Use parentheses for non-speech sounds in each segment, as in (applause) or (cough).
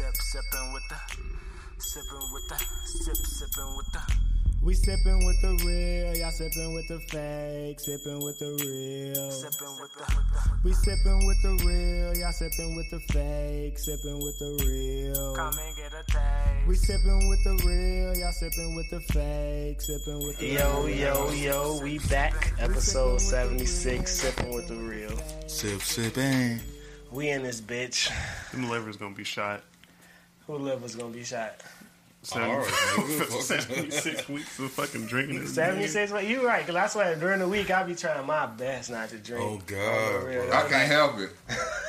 Sip, sipping with the, sipping with the, sip, sipping with the. We sipping with the real, y'all sipping with the fake, sipping with the real. Sipping with the, We sipping with the real, y'all sipping with the fake, sipping with the real. come and get a taste. We sipping with the real, y'all sipping with the fake, sipping with the Yo, yo, yo, we back. Episode 76, Sipping with the Real. Sip, sipping. We in this bitch. Them liver's gonna be shot. Who liver's gonna be shot? Seven- All right, (laughs) nigga. 76 weeks of fucking drinking this. 76? Well, you right, because I swear during the week I be trying my best not to drink. Oh, God, real. bro. I can't help it.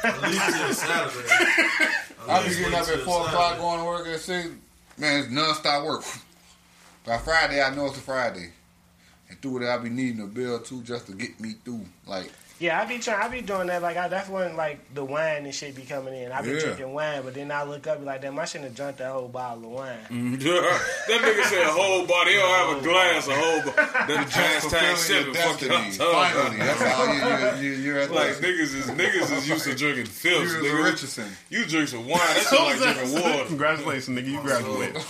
At least till Saturday. (laughs) I be getting up at four o'clock, going to work at six. Man, it's non-stop work. By Friday, I know it's a Friday, and through it, I be needing a bill too just to get me through. Like, Yeah, I be trying. I be doing that. Like I, that's when like the wine and shit be coming in. I be Yeah. drinking wine, but then I look up and like, damn, I shouldn't have drunk that whole bottle of wine. (laughs) that nigga said a whole bottle. He don't have a glass, a whole body. That just hashtag fulfilling sipping. your Fuck destiny. (laughs) you Finally, that's all you, you, you, you're at. Like the, niggas is niggas is used to drinking filth. you're Nigga. Richardson. You drink some wine. That's just like (laughs) drinking water. Congratulations, nigga. You graduated.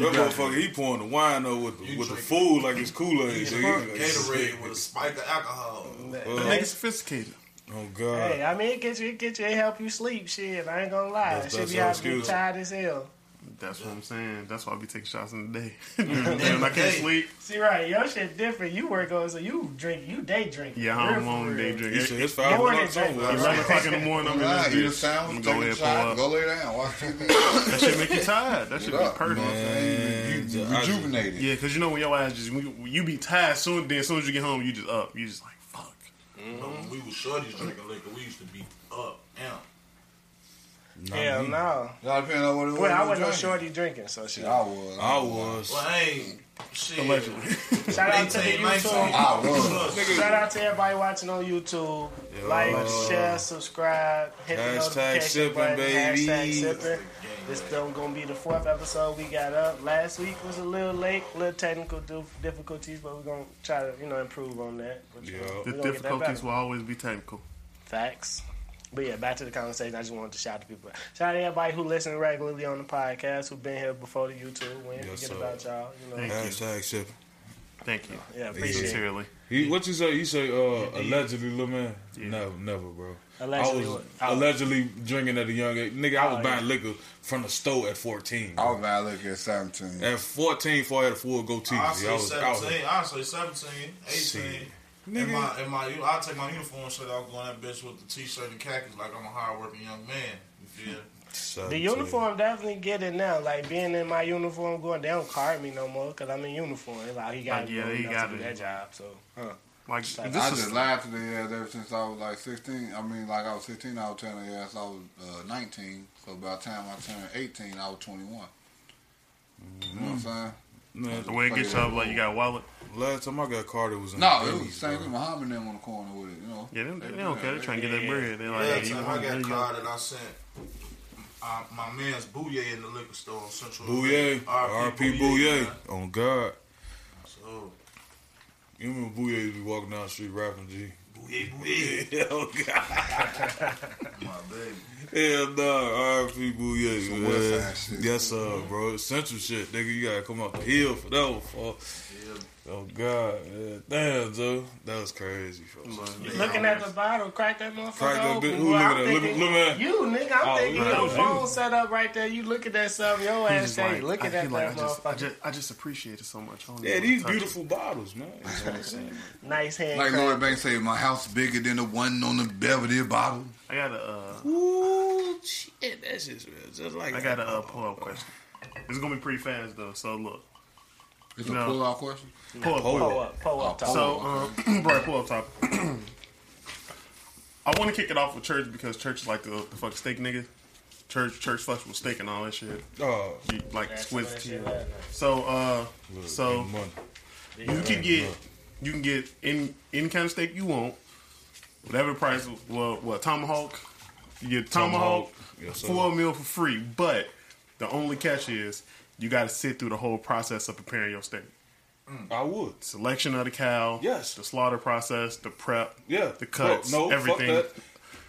That motherfucker, he pouring the wine though with the, with the drink- food like it's Kool Aid. Gatorade with a spike of alcohol. The nigga sophisticated. Oh God. Hey, I mean, it gets you, it gets you, it help you sleep. Shit, I ain't gonna lie. That's- That shit that's be our have tired as hell. That's what I'm saying. That's why I be taking shots in the day. (laughs) (laughs) Damn, I can't sleep. See, right, your shit different. You work on, so you drink, you day drink. Yeah, Real I'm for on day He drinking. said it's five Morning o'clock drink. somewhere. Eleven o'clock in the morning, I'm in Nah, this bitch. I'm gonna go a ahead shot, and go pull lay down, watch (laughs) TV. That shit make you tired. That shit be up, perfect. You know what I'm saying? You, you, Man, I- rejuvenated. Yeah, because you know when your ass just you, be tired soon. Then as soon as you get home, you just up. You just like fuck. You know, when we was shorties drinking liquor, we used to be up, out. Hell no. Y'all depending on what it was. Well, I wasn't no drinking. shorty drinking, so shit. I was. I was. Well, I ain't shit. (laughs) Shout out to the YouTube. I was. Shout out to everybody watching on YouTube. Like, share, subscribe, hit the Hashtag notification sipping, button. baby. Hashtag sipping. This still gonna be the fourth episode we got up. Last week was a little late, little technical difficulties, but we're gonna try to, you know, improve on that. But, Yeah. The gonna that difficulties will always be technical. Facts. But yeah, back to the conversation. I just wanted to shout out to people. Shout out to everybody who listen regularly on the podcast, who've been here before the YouTube. We ain't Yes, forget about y'all. You know, Thank you. Hashtag. Thank you. yeah, appreciate it. Sincerely. He, what you say? You say uh, allegedly, little man? Never, never, bro. Allegedly, I was what? Allegedly drinking at a young age. Nigga, I was Oh, buying yeah. liquor from the store at 14. I was buying liquor at 17. At 14, before I had a full goatee. I I say was, I was, 17. I say 17, 18. Shit. In my, in my, I take my uniform shirt. I'll go on that bitch with the t-shirt and khakis like I'm a hardworking young man. You feel? The uniform definitely get it now. Like being in my uniform, going, they don't card me no more because I'm in uniform. It's like he got Like, yeah, he do got it. that job. So, huh. Like I I this just is lied to the ass ever since I was like 16. I mean, like I was 16, I was telling the ass I was uh, 19. So by the time I turned 18, I was 21. You know what I'm saying? Man, the way it gets up. Like you got a wallet. Last time I got carded was in No, the it was 80s, the same bro. thing. Muhammad and them on the corner with it, you know. Yeah, they, they don't care. They trying to get that bread. They like, Yeah, hey, you time want I there got you go. card that I sent. Uh, my man's Bouye in the liquor store on Central. Bouye, RP Bouye. man. On God. So, You remember Bouye used to be walking down the street rapping, G? Bouye, Bouye. (laughs) oh, God. (laughs) My baby. Hell no, RP Bouye, Some man. West Side shit. Yes, sir, bro. Central shit, nigga. You gotta come out the hill for that one, for. Oh, God. Man. Damn, Joe. That was crazy, folks. looking at the bottle, crack that motherfucker Crack that open. bit- boy. who I'm looking at- look- thinking- look at- You, nigga. I'm Oh, thinking that your was you. phone set up right there. You looking at something, your He's ass just say, like, looking at feel that like I just, I motherfucker. just, I just appreciate it so much. I Yeah, these wanna touch beautiful bottles, man. That's what I'm saying. (laughs) Nice hand Like crack. Lloyd Banks say, my house bigger than the one on the Belvedere bottle. I got a, uh, Ooh, shit. That's just, just like I got a uh, pull up question. It's gonna be pretty fast though. So look, It's No. a pull-out question. pull up. Pull Pull up, pull up, top. So, um, (clears throat) right, pull up top. I want to kick it off with church because church is like the, the fuck steak nigga. Church, church fucks with steak and all that shit. Oh, You, like That's squid. some of that shit right now. So, uh, look, so money. you can get you can get any any kind of steak you want, whatever price. Well, what tomahawk? You get tomahawk, Tomahawk, yes, sir. full meal for free. But the only catch is you got to sit through the whole process of preparing your steak. Mm, I would. Selection of the cow, Yes. the slaughter process, the prep, Yeah. the cuts, no, everything. Fuck that.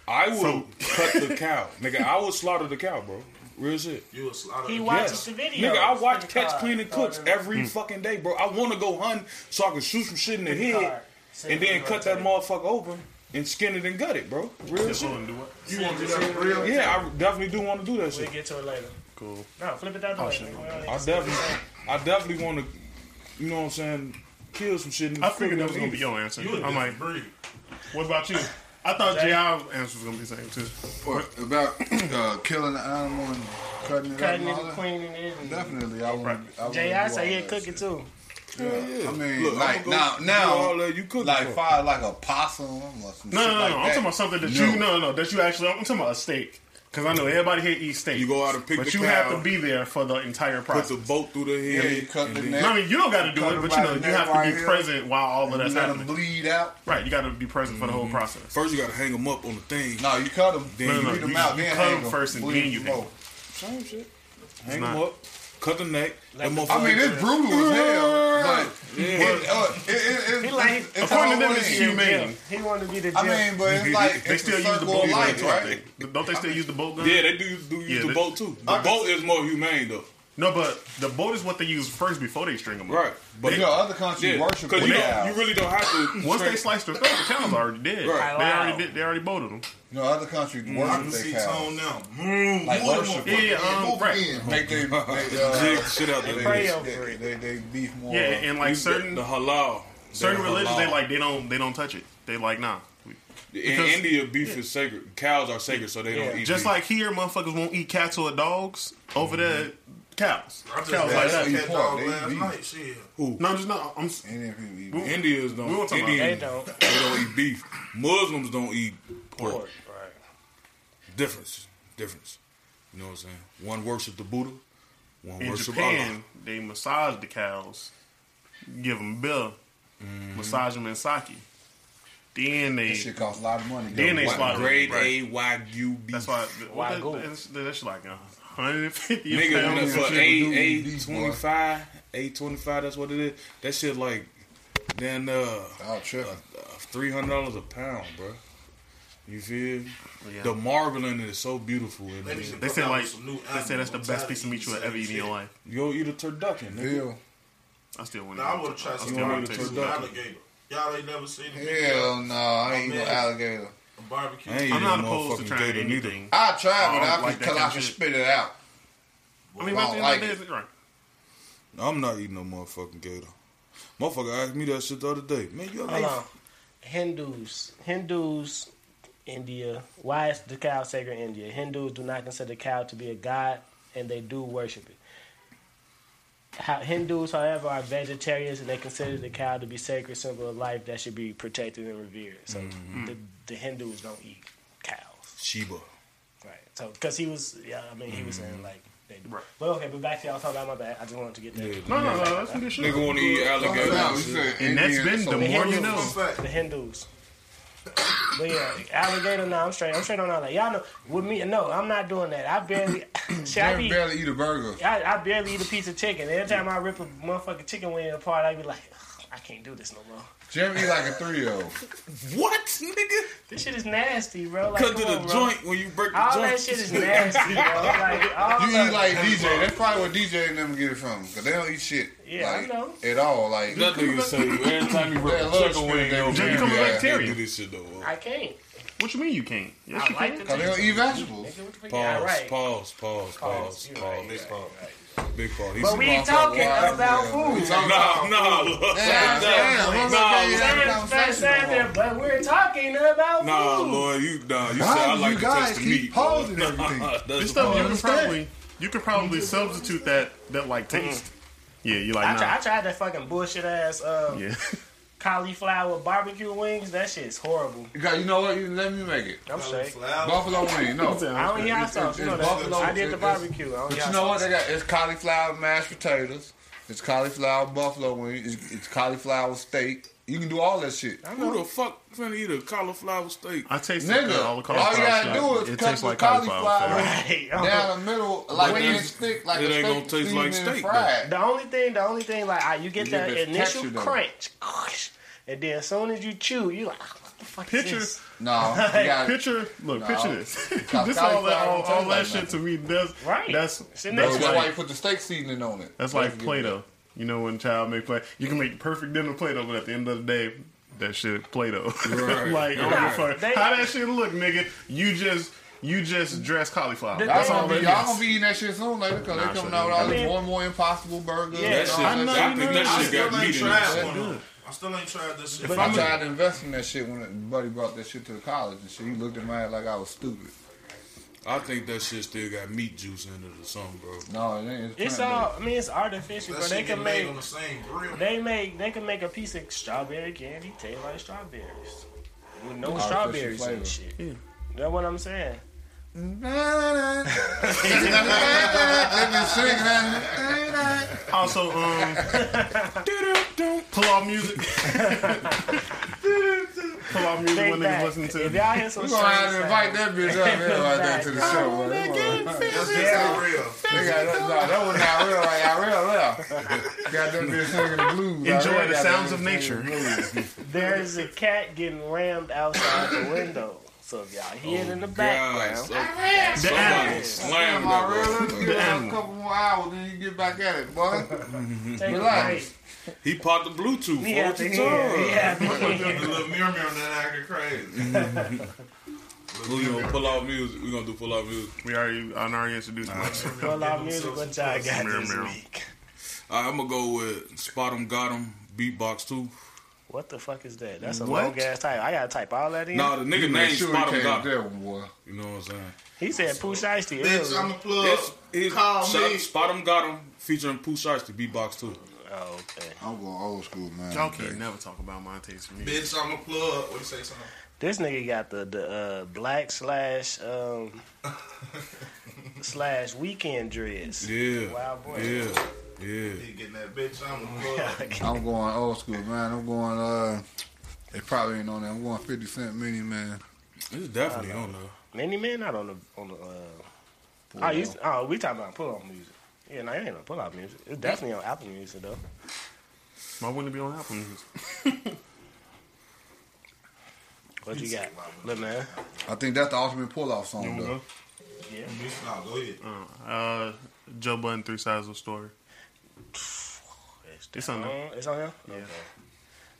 I will So- cut the cow. (laughs) Nigga, I would slaughter the cow, bro. Real shit. You a slaughter. He the watches Yes. the video. Nigga, I watch in the Catch car. Clean and Cooks Oh, every hmm. fucking day, bro. I want to go hunt so I can shoot some shit in the in the head and then cut that motherfucker open and skin it and gut it, bro. Real Just shit. want to do what? You want to do that real? Yeah, I definitely do want to do that shit. We'll shit. get to it later. Cool. No, flip it that way. shit. We don't need I definitely, I definitely want to, you know what I'm saying, kill some shit. And I figured that was gonna be your answer. You a I'm like, different breed. what about you? I thought Jay? J.I.'s answer was gonna be the same too. What about uh, killing the animal and cutting it Cutting up? it and all and that? cleaning it. and- Definitely, I want. I wanna J.I. do say all he'll that cook it too. Yeah, yeah. I mean, Look, like now, now, you cook like fire like a possum or some No, shit no, no, like. I'm that. talking about something that No. you no, no, that you actually. I'm talking about a steak because I know everybody here eats steak. You go out and pick but the you cow, have to be there for the entire process. put process. the boat through the Yeah, head. you cut the neck. I mean, you don't got to do it, it but you know, you have to right be here. present while all of that's You let them happening. bleed out. Right, you got to be present for the whole mm-hmm. process. First, you got to hang them up on the thing. No, you cut them. Then Then you- you no, bleed them you- out. you Then cut them first and Bleed then you hang more. Same shit. Hang them up, cut the neck. That I motherfucker. mean, it's brutal as hell, but Yeah. it, uh, it, it, He it, like- it's, it's According to all them, in. it's humane. He wanted to be the I mean, but it's like they it's still a use the circle boat, of life, right? right? Don't they still use the boat gun? Yeah, they do, do use Yeah, the they- boat too. The boat is more humane though. No, but the boat is what they use first before they string them up. Right. But You know, other countries yeah, worship because you, the you really don't have to. Once they slice their throat, the cow's already dead. (laughs) Right. They already did. They already boated them. You know, other countries I worship can see their Tone cows. now. Mm, Like worship. them. Yeah, um, Move right. in. Make they, they, uh, (laughs) Jig shit out they, there. pray they, over it. they, they beef more. Yeah, and like certain the halal. certain The religions, halal. they like they don't they don't touch it. They like nah. In because- India, beef is sacred. Cows are sacred, so they don't eat. Just beef. like here, motherfuckers won't eat cats or dogs. Over there, Cows. Cows like that. Cat dog last eat. night. Shit. Who? No, I'm just not. I'm. s- Indians don't. We won't talk about- They don't. They don't eat beef. Muslims don't eat pork. Pork, right. Difference. Difference. You know what I'm saying? One worship the Buddha. One In worship Allah. They massage the cows, give them beer, mm-hmm. massage them in sake. Then they. That shit costs a lot of money. Then they slaughter. Grade Right. A Wagyu beef. That's why. Wagyu. that, that's- that shit like uh, 150 Nigga, for A, A25, A25, that's what it is. That shit like, then, uh, uh, uh $300 a pound, bro. You feel? Yeah. The marbling is so beautiful. In they, they said like they said that's the best piece of meat you'll ever eat in your life. You'll eat a turducken. Nigga. I still want to. Nah, I would try some alligator. Y'all ain't never seen. it. Hell no, nah, I ain't no alligator of barbecue. I ain't I'm not no opposed to motherfucking trying gator anything. I tried, but I I don't can like that cut kind I can shit. spit it out. I mean, I at don't the like end of the right? I'm not eating no motherfucking gator. Motherfucker asked me that shit the other day. Man, you Hold like on. Hindus, Hindus, India. Why is the cow sacred in India? Hindus do not consider the cow to be a god, and they do worship it. How, Hindus, however, are vegetarians, and they consider the cow to be sacred symbol of life that should be protected and revered. So mm-hmm. the, the Hindus don't eat cows, Sheba. right? So because he was, yeah, I mean, he was saying mm-hmm. like they do. Right. But okay, but back to y'all talking about my bad. I just wanted to get that. Yeah, No, no, no, that's some good shit. Nigga want to eat alligator. And you shit. said And that's Indian, been so the The more you know. Fun the Hindus. But yeah, alligator. No, I'm straight. I'm straight on all that. Y'all know with me. No, I'm not doing that. I barely. (coughs) shit, I, be, barely eat a burger. I, I barely eat a piece of chicken. Every time I rip a motherfucking chicken wing apart, I be like, I can't do this no more. Jeremy eat like a three year old. What, nigga? This shit is nasty, bro. Like, Cut come to the on, bro. joint when you break the All joint. All that shit is nasty, bro. Like, all You eat like DJ. That's probably where DJ and them get it from. Because they don't eat shit. Yeah, I know. At all. Like, That nigga say every time you Yeah, rip a love chicken spinach wing, they over was Jay, doing. you come a Yeah, they vegetarian. do this shit though. I can't. What you mean you can't? Yes, you I like can. the Because they don't eat vegetables. Nigga, what the fuck? Pause, Yeah, right. pause, pause, pause, Pause. pause, You right, big you pause, right, big pause. He's But we Motherfucker talking wild about as hell. food. We talking Nah, about nah, food. look. Damn, Nah, damn, nah, I'm nah, not Sam, Sam, Sam, tomorrow. but we're talking about Nah, food. Lord, you nah. You Why said I like you to taste the keep meat. pausing (laughs) everything? This stuff you can probably you could probably substitute that that like taste. Yeah, you like I, nah. I tried that fucking bullshit ass uh, Yeah. (laughs) cauliflower barbecue wings. That shit's horrible. You got- you know what? You let me make it. I'm straight. Buffalo wing. No. (laughs) I don't eat hot It's- sauce. You know it's that. buffalo- I did the barbecue. I don't But you hot know what they got? It's cauliflower mashed potatoes. It's cauliflower buffalo wing. It's, it's cauliflower steak. You can do all that shit. Who the fuck finna eat a cauliflower steak? I taste Nigga, the, all the all you gotta do is it cut tastes the like cauliflower. cauliflower. Right. Down the middle, like But in it's- stick, like it a ain't steak gonna taste like steak, fried. The only thing, the only thing, like you get You that get initial texture, though. crunch, and then as soon as you chew, you like, fuck is Picture, this? No, you (laughs) got picture. Look, No. picture this. (laughs) This all that, all, all taste that like shit to me. That's Right. That's that's That's to why you put the steak seasoning on it. that's like That's Play-Doh. You know when child make play, you can make the perfect dinner Play-Doh, but at the end of the day, that shit Play-Doh. (laughs) Right. like, I don't Nah, fuck. they- how that shit look, nigga? You just you just dress cauliflower. The- That's all Y'all that gonna, y'all gonna be eating that shit soon later because Nah, they coming out with all I these more and more impossible burgers. Yeah, and all I that know. I think that I shit still got ain't meat in tried it. I still ain't tried this shit. If I I'm- tried to invest in that shit when buddy brought that shit to the college and shit. He looked at me like I was stupid. I think that shit still got meat juice in it or something, bro. No, it ain't. It's all. I mean, it's artificial, That but they can made make. on the same grill. They make. They can make a piece of strawberry candy taste like strawberries with no Artificial strawberries flavor. and shit. That's what I'm saying. Let me sing that. Also, um, pull off music. (laughs) pull off music Think when back. niggas listen to. If y'all hear some We gonna have strange to invite sounds- that bitch up here right there to the show. man. We gonna- That's just not real. They got that, no, that was not real. Like I real left. (laughs) Got that bitch singing the blues. I Enjoy really the got that sounds bitch of singing nature. the blues. There's a cat getting rammed outside the window. So if y'all hear it oh, in the God, background, so- The somebody animals. slammed I that, real. bro. Let's give it a couple more hours, then you get back at it, boy. (laughs) take a Relax. break. He popped the Bluetooth. He for had it to to hear. turn. He had to The hear. little mirror mirror that acting crazy. (laughs) We gonna pull out music. We gonna do pull out music. We already, I already introduced myself. Pull out music. What y'all got Mirror, this mirror. week? All right, I'm gonna go with Spot 'em, Got 'em, Beatbox 2. What the fuck is that? That's a What? long ass type. I gotta type all that in. No, the nigga Make name sure Spot he 'em, came there, boy. You know what I'm saying? He said Pooh Shiesty Bitch. I'm a plug. It's, it's Call Shot- me. Got Him, featuring Pooh Shiesty, Beatbox 2. Oh, okay. I'm going old school, man. Y'all can't never talk about my taste music. Bitch, I'm a plug. What you say, son? This nigga got the the uh, black slash um (laughs) slash weekend dreads. Yeah. Wow, boy. Yeah. Yeah. Getting that bitch. I'm. (laughs) I'm going old school, man. I'm going, uh, they probably ain't on there. I'm going 50 Cent Mini, man. It's definitely on there. Many men not on the on the. Uh, oh, you, oh, we talking about pull out music. Yeah, no, it ain't on pull out music. It's definitely on Apple Music though. Why wouldn't it be on Apple Music? (laughs) What you got, look man? I think that's the ultimate pull-off song, though. Yeah. No, go ahead. Uh, Joe Budden, Three Sides of a Story. It's on there. It's on here. Okay.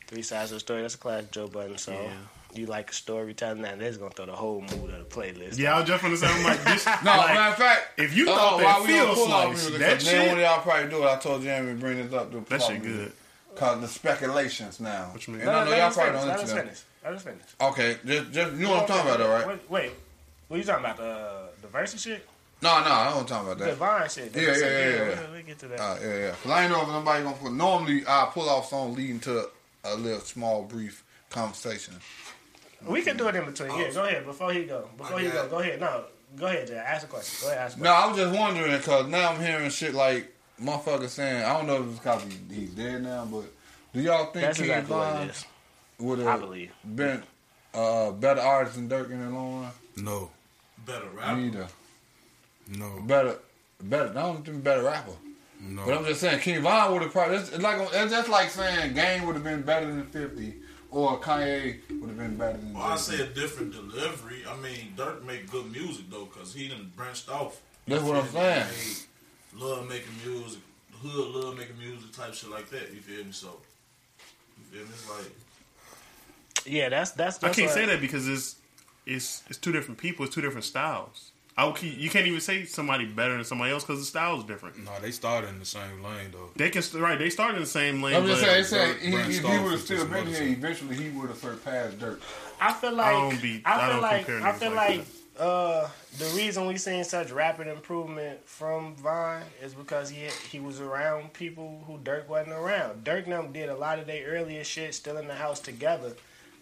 Three sides of the story. That's a classic Joe Budden song. Yeah. You like a storytelling? Now that's gonna throw the whole mood of the playlist. Yeah, I was just gonna say, I'm like, (laughs) this, No, like, matter of fact, if you uh, thought while that we on feel pull-off slice, music, that 'cause then one of shit, y'all probably do it. I told Jeremy to bring this up. To that shit good. Cause the speculations now. What you mean? And No, I no, know let y'all us probably finish. don't Let us listen to finish. Let us finish. Okay, just, just, you know what I'm talking about though, right? Wait, wait. What are you talking about? The the verse and shit? No, no, I don't talking about that. Vine shit. Yeah, yeah, yeah, yeah, We'll, yeah. we'll get to that. Uh, yeah, yeah. Cause I ain't know if nobody gonna put. Normally, I pull off song leading to a little small, brief conversation. we can do it in between. Yeah, go ahead. Before he go. Before he go. Go ahead. No, go ahead, Jay. Ask a question. Go ahead. Ask a No. I was just wondering because now I'm hearing shit like motherfuckers saying. I don't know if it's because he, he's dead now, but do y'all think That's King exactly what it is. would I have believe. been uh, better artist than Durk in the long run? No. Better rap. Neither. No. Better, better. I don't think better rapper. No. But I'm just saying, King Von would have probably. It's it's like it's just like saying Game would have been better than Fifty, or Kanye would have been better than. Well, I say a different delivery. I mean, Durk make good music though, cause he done branched off. That's what I'm saying. Love making music, hood love making music type shit like that. You feel me? So, you feel me? It's like Yeah, that's that's. I can't what- say that because it's it's it's two different people. It's two different styles. I would keep, you can't even say somebody better than somebody else because the style is different. No, they started in the same lane though. They can right. They started in the same lane. I'm just but saying, saying Durk he, branched if he off would have still some been here, shit. eventually he would have surpassed Durk. I feel like I I, don't be- I feel don't like I feel like like uh, the reason we seen such rapid improvement from Von is because he he was around people who Durk wasn't around. Durk and them did a lot of their earlier shit still in the house together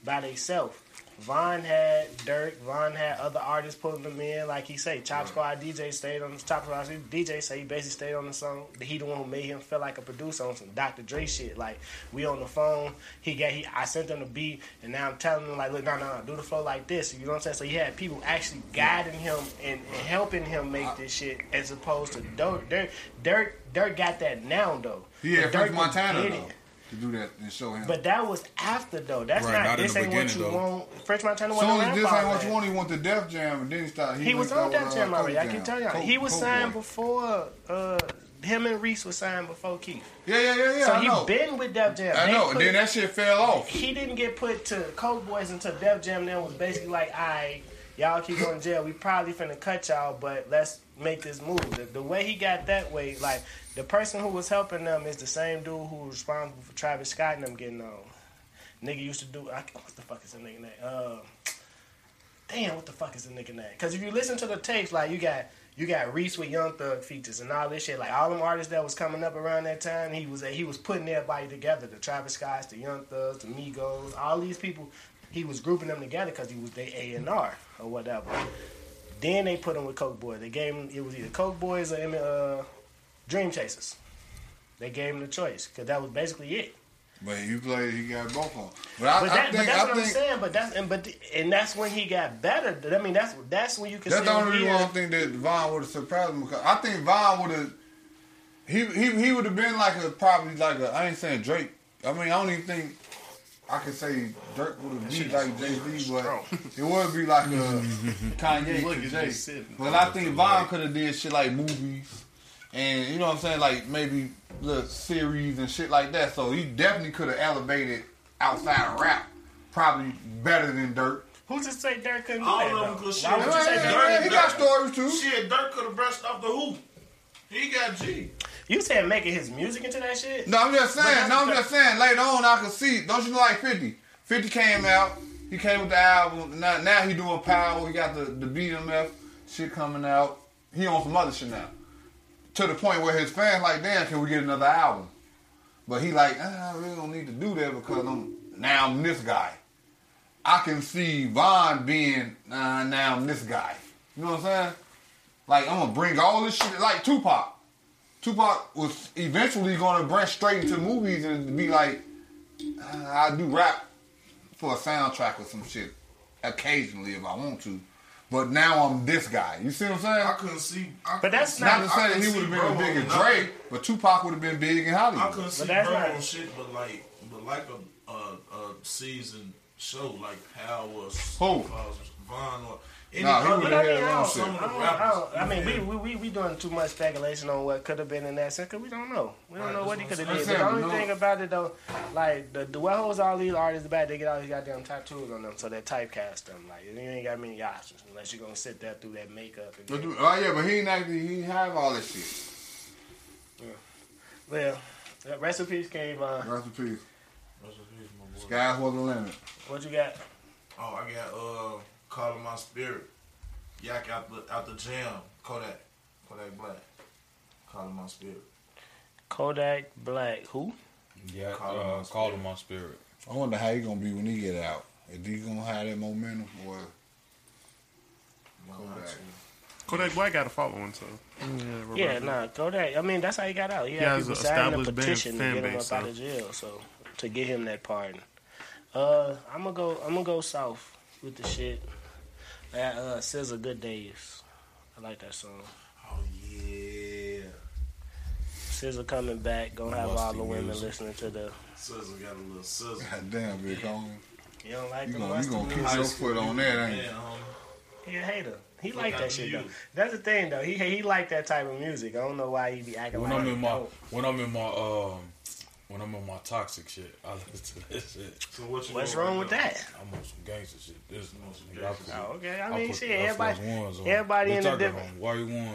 by themselves. Von had Durk, Von had other artists pulling them in, like he say, Chop Squad DJ stayed on the Chop Squad DJ say he basically stayed on the song. He the one who made him feel like a producer on some Dr. Dre shit. Like we on the phone, he got he I sent him the beat, and now I'm telling him like, look, no, no, no, do the flow like this. You know what I'm saying? So he had people actually guiding him and, and helping him make this shit, as opposed to Durk. Durk, Durk, Durk got that now though. Yeah, Dirk Montana, though. To do that and show him. But that was after though. That's Right, not, not this ain't what you though. want. French Montana wasn't as around this ain't what you want, he went to Def Jam and then he started. He was linked on up Def Jam uh, already. I can tell y'all. Coke- He was Coke signed Boy. before. Uh, him and Reese was signed before Keef. Yeah, yeah, yeah, yeah. so I he know. been with Def Jam. I They know. put- And then that shit fell off. he didn't get put to Coke Boys until Def Jam. Then was basically like, "I, y'all keep going to jail. We probably finna cut y'all, but let's make this move." The, the way he got that way, like the person who was helping them is the same dude who was responsible for Travis Scott and them getting on. Nigga used to do. I, what the fuck is the nigga name? Uh, damn, what the fuck is the nigga name? Because if you listen to the tapes, like you got. You got Reese with Young Thug features and all this shit. Like all them artists that was coming up around that time, he was he was putting everybody together. The Travis Scotts, the Young Thugs, the Migos, all these people. He was grouping them together because he was their A and R or whatever. Then they put him with Coke Boys. They gave him it was either Coke Boys or uh, Dream Chasers. They gave him the choice because that was basically it. But you played, he got both of them. But I, But, I think, but that's I what think I'm saying. But that's and but and that's when he got better. I mean, that's that's when you can. that's the only reason hear- why I think that Von would have surprised him. Because I think Von would have, he he he would have been like a probably like a. I ain't saying Drake. I mean, I don't even think I could say Durk would have beat like Jay Z, but it would be like a (laughs) Kanye Look, to Jay. But I think Von could have did shit like movies, and you know what I'm saying, like maybe little series and shit like that. So he definitely could have elevated outside of rap, probably better than Durk. Who's to say Durk couldn't do All that? of them though? could Why would you shit. say Yeah, Durk? yeah, he got stories too. Shit, Durk could have brushed off the hoop. He got G. You said making his music into that shit? No, I'm just saying. No, I'm just saying. Later on, I could see. Don't you know like 50? 50 came out. He came with the album. Now, now he doing Power. He got the the BMF shit coming out. He on some other shit now. To the point where his fans like, damn, can we get another album? But he like, ah, I really don't need to do that because I'm now I'm this guy. I can see Von being uh, now I'm this guy. You know what I'm saying? Like I'm gonna bring all this shit like Tupac. Tupac was eventually gonna branch straight into movies and be like, uh, I do rap for a soundtrack or some shit occasionally if I want to. But now I'm this guy. You see what I'm saying? I couldn't see. I But that's couldn't Not to I say that he would have been bro as big as. Drake, but Tupac would have been big in Hollywood. I Hollywood. couldn't see bro not- on shit, but like, but like a, a, a season show like Power or Who? Von or any Nah, other. But I mean, I don't. Some of I, the don't, I, don't, I mean, you we, feel we we we doing too much speculation on what could have been in that scene because we don't know. We don't Right, know what he could have I'm did. But the only No. thing about it though, like the, the what all these artists back, they get all these goddamn tattoos on them, so they typecast them. Like you ain't got many options unless you're gonna sit there through that makeup. And But, oh yeah, but he ain't actually he ain't have all this shit. Yeah. well, uh, rest in peace, Cave. Uh, Rest in peace. That's what it is, my boy. Skies was the limit. what you got? Oh, I got uh, calling my spirit. Yak out the out the jam. Kodak, Kodak Black. Calling my spirit. Kodak Black. Who? Yeah, Call him uh, on call him on spirit. I wonder how he gonna be when he get out. Is he gonna have that momentum or Kodak. Kodak Black got a following, so Yeah, nah, Kodak. I mean, that's how he got out. He had has people an signing a established band- petition to fan get him base, up out of jail, so to get him that pardon. Uh, I'm gonna go. I'm gonna go south with the shit. That uh, SZA Good Days. I like that song. Oh yeah. SZA coming back, gonna have all the women music. listening to the. Sizzle got a little sizzle. God damn big homie? You don't like You the gonna you gonna keep your foot on that, ain't you? Yeah, homie. He a hater. He Fuck like that shit you. though. That's the thing though. He he like that type of music. I don't know why he be acting When like I'm in my when I'm in my um when I'm on my toxic shit, I listen to that shit. So what you What's wrong with that? I'm on some gangster shit. This is on some gangster put- Oh, okay. I I mean, put shit. Everybody, Force Ones on. everybody Bitch, in the different. Why (laughs) you won?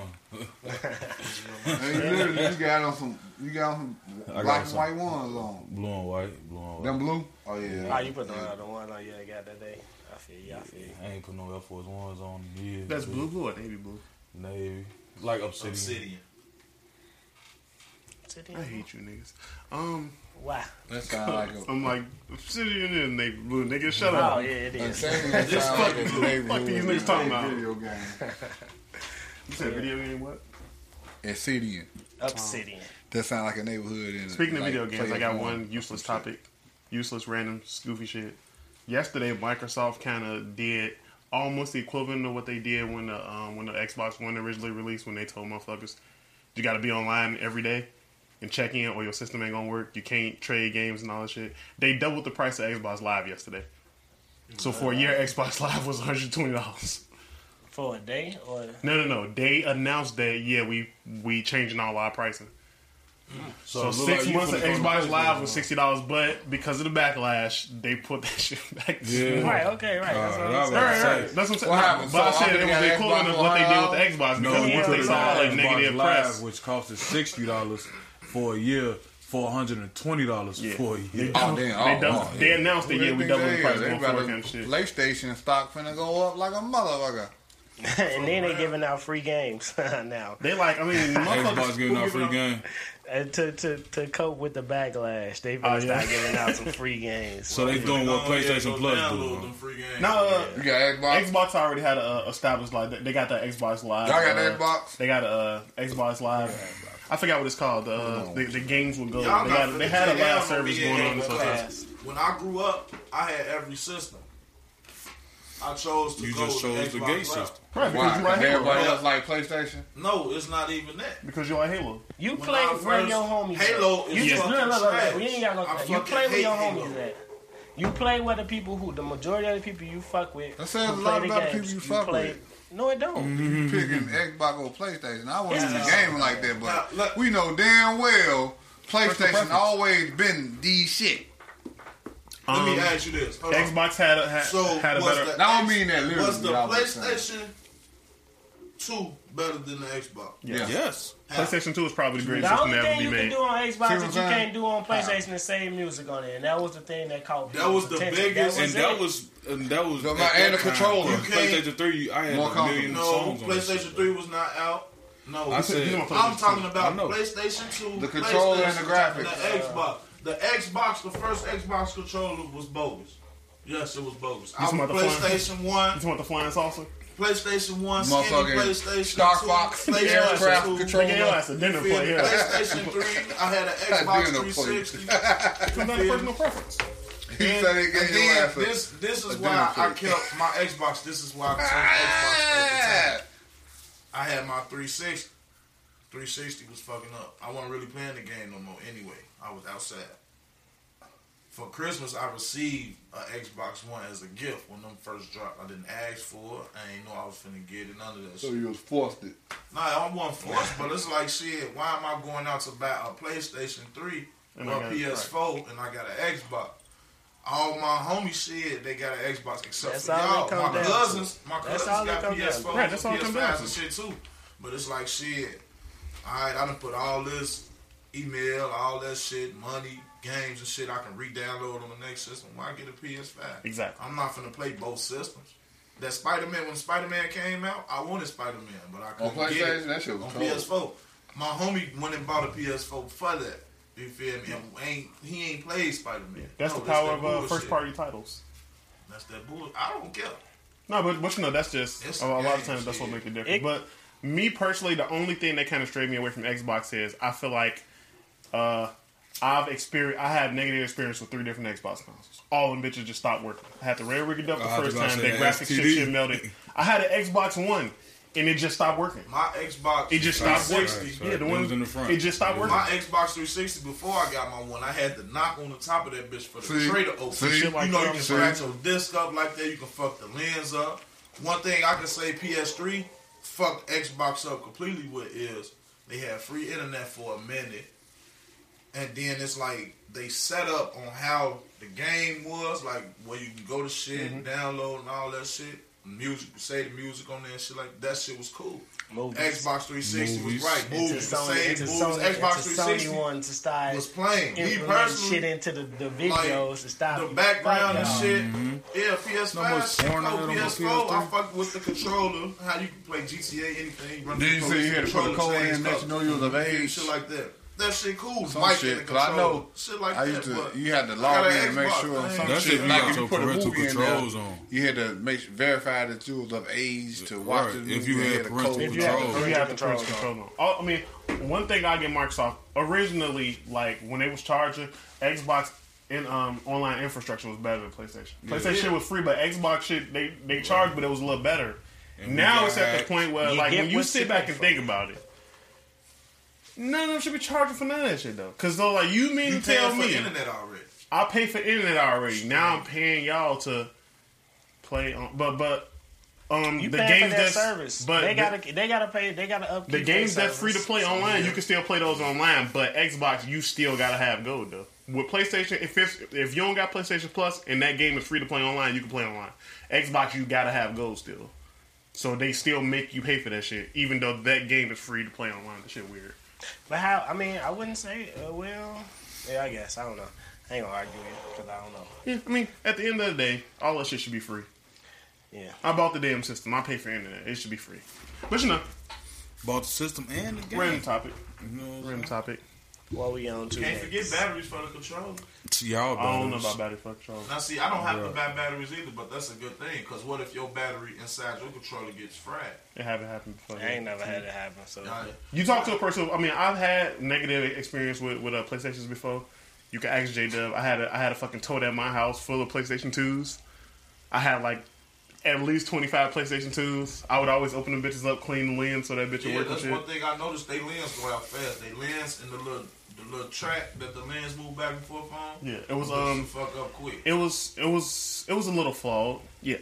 And you got on some you got on some black and white ones on. Blue and white, blue and white. Them blue? Oh yeah. Oh, you put on the other one on. Yeah, I got that day. I feel you. I feel you. I ain't put no Air Force Ones on in years. that's bitch. blue, blue or navy blue. Navy, like Obsidian. Obsidian. I hate you niggas. Um, Why? That sound like a I'm like obsidian and navy blue. Nigga, shut Oh up. yeah, it is. I'm is. saying that sound like a fuck these niggas talking about? video game. You said video game what? Obsidian. Obsidian. That sound like a neighborhood in Speaking of like, video games, I got One. one useless topic, useless random goofy shit. Yesterday, Microsoft kind of did almost the equivalent of what they did when the um, when the Xbox One originally released. When they told motherfuckers you got to be online every day and check in, or your system ain't gonna work. You can't trade games and all that shit. They doubled the price of Xbox Live yesterday. So for a year, Xbox (laughs) Live was one hundred twenty dollars. For a day or No, no, no. They announced that yeah, we we changing all our pricing. So, it look six like months of finna go to Xbox Live was sixty dollars, but because of the backlash, they put that (laughs) shit back. Yeah. right? Okay, right. That's what Uh, I'm I was saying. Right, right, right. That's what I'm saying. What happened? But I So said I'm it was gonna the equivalent of what they did with the Xbox No, because Yeah, once they saw like Xbox negative Live, press. which costed sixty dollars for a year, four hundred and twenty dollars Yeah. for a year. Oh, damn. They, Oh, doubled, oh, they yeah. announced that they yeah, we doubled the price is? They going and shit. PlayStation stock finna go up like a motherfucker. (laughs) and then they giving out free games (laughs) now They like, I mean, (laughs) Xbox motherfuckers giving out free games. and to to to cope with the backlash. They Oh, better yeah. start giving out some free games. So they doing what PlayStation go Plus download do. them huh? free games. No, uh, You got Xbox? Xbox already had a uh, established like they got the Xbox Live. Y'all got uh, Xbox? They got a uh, Xbox Live. I forgot what it's called. Uh, the, the games would go. Y'all They, not got, they had a take live service going on. So Class. When I grew up, I had every system. I chose to You go just chose the Xbox gay system. right, because Why? you like 'Cause Halo. everybody else like PlayStation? No, it's not even that. Because you like Halo. You When play I where first- your homies. Halo is You just fucking look, look, look, trash. look. You ain't gotta I go. You play where your homies Halo. at. You play where the people who the majority of the people you fuck with. That says who a lot the about the games, people you fuck play- with. No, it don't. You picking Xbox or PlayStation. I wasn't Yeah. even gaming like that, but Now, look- we know damn well PlayStation always been the shit. Let me Um, ask you this. Hold on. Xbox had a, had, So had a was better. the That don't mean that literally, Was the but I was saying. PlayStation Two better than the Xbox? Yeah. Yes. How? PlayStation Two is probably the greatest The system only to ever thing be you can made. do on Xbox See what that you can't do on PlayStation is save music on it, and that was the thing that caught. That was the attention. biggest- And it. that was and that was and that the time, controller. on You can't- PlayStation Three, I had More a million No, songs on that PlayStation shit. Three was not out. No, I said, I'm talking about I. PlayStation Two, The controller and the graphics. the Xbox. The Xbox, the first Xbox controller was bogus. Yes, it was bogus. I was talking the flying- PlayStation One, You want the flying saucer? PlayStation One, skinny Motherfucking PlayStation Star two, Fox PlayStation aircraft two, controller. Nigga, your a dinner you feel plate me? here. PlayStation Three, I had an (laughs) Xbox 360. It's not a personal preference. He And, said he and gave then this this is why I kept my Xbox. This is why I turned Xbox at the time. I had my 360. 360 was fucking up. I wasn't really playing the game no more anyway. I was outside. For Christmas, I received an Xbox One as a gift when them first dropped. I didn't ask for it. I ain't know I was finna get it. None of that So shit. you was forced it. Nah, I wasn't forced, but it's like shit. Why am I going out to buy a PlayStation 3 And or I a got- PS4 and I got an Xbox? All my homies shit, they got an Xbox except That's for y'all. My down to. cousins, my cousins all it got come down to. PS4 Right, that's all it and PS5s to. and shit too. But it's like shit. Alright, I done put all this email, all that shit, money, games and shit I can re-download on the next system. Why get a PS5? Exactly. I'm not finna play both systems. That Spider Man, when Spider Man came out, I wanted Spider Man, but I On couldn't get PlayStation, it that shit was on cold. PS4. My homie went and bought a PS4 for that. You feel me? And ain't he ain't played Spider Man? That's the power of uh, first party titles. That's that bull. I don't care. No, but but you know that's just It's a, a lot of times that's what shit. makes it different. It- but me personally, the only thing that kind of strayed me away from Xbox is I feel like uh, I've experienced I had negative experience with three different Xbox consoles. All them bitches just stopped working. I had the red rig up the I was first time. say The the graphics chip STD. shit melted. I had an Xbox One, and it just stopped working. My Xbox. It just stopped working. Right, Yeah, the it one was in the front. It just stopped working. My Xbox 360 before I got my one, I had to knock on the top of that bitch for the See? tray to open. See? Shit like you know, that. you can scratch your disc up like that. You can fuck the lens up. One thing I can say PS3 fucked Xbox up completely with is they had free internet for a minute. And then it's like they set up on how the game was, like where you can go to shit, Mm-hmm. download and all that shit. Music, say the music on there and shit like that. Shit was cool. Movies. Xbox 360 Movies. was right. It's Movies, the Sony, same it's movies. Sony, Xbox 360 Sony one to start was playing. Me implementing personally, shit into the, the like, videos to stop the background and shit. Mm-hmm. Yeah, PS5, Not much shit, porn no, on it on my PS4. I PS3. fuck with the controller. How you can play GTA, anything. Run Did you say you had to put a controller, code change in that you know you was of Yeah, age? Shit like that. That shit cool. Some Mic shit, in the 'cause I know shit like I that. used to. You had to log in an and make Xbox, sure man. some That shit shit you like got if you your put a parental movie in controls there, on. you had to make verify that you was of age to watch Right, the movie. if you had a parental code. If you have, control. if you have the Control. parental control on. I mean, one thing I get Microsoft originally, like when they was charging Xbox in um, online infrastructure was better than PlayStation. PlayStation shit was free, but Xbox shit they they charged, but it was a little better. And now it's at the point where, like, when you sit back and think about it, None of them should be charging for none of that shit though. Cause though, like you mean You to tell paying for me internet already. I pay for internet already. Now I'm paying y'all to play on, but but um You the games for that that's service. but they gotta they gotta pay they gotta upkeep the games their that's free to play online, you can still play those online. But Xbox, you still gotta have gold though. With PlayStation, if it's, if you don't got PlayStation Plus and that game is free to play online, you can play online. Xbox, you gotta have gold still. So they still make you pay for that shit, even though that game is free to play online. That shit weird. But how? I mean, I wouldn't say. Uh, well, yeah, I guess I don't know. I ain't gonna argue it because I don't know. Yeah, I mean, at the end of the day, all that shit should be free. Yeah. I bought the damn system. I pay for internet. It should be free. But you know, Bought the system and the game. random topic. You know what I'm Random topic. What we on to? Can't forget batteries for the controller. saying? Y'all I don't know batteries. about battery fuck control. Now, see, I don't have Bruh. to buy batteries either, but that's a good thing. Because what if your battery inside your controller gets fried? It haven't happened before. I ain't never had it happen. So Y'all- You talk to a person. I mean, I've had negative experience with with uh, PlayStations before. You can ask J Dub. I had a, I had a fucking tote at my house full of PlayStation twos. I had like at least twenty five PlayStation twos. I would always open them bitches up, clean the lens so that bitch would Yeah, work and that's shit. one thing I noticed. They lens go out fast. They lens and the little the little track that the lens move back and forth on. Yeah, it was um, fuck up quick. it was it was it was a little flawed. Yeah.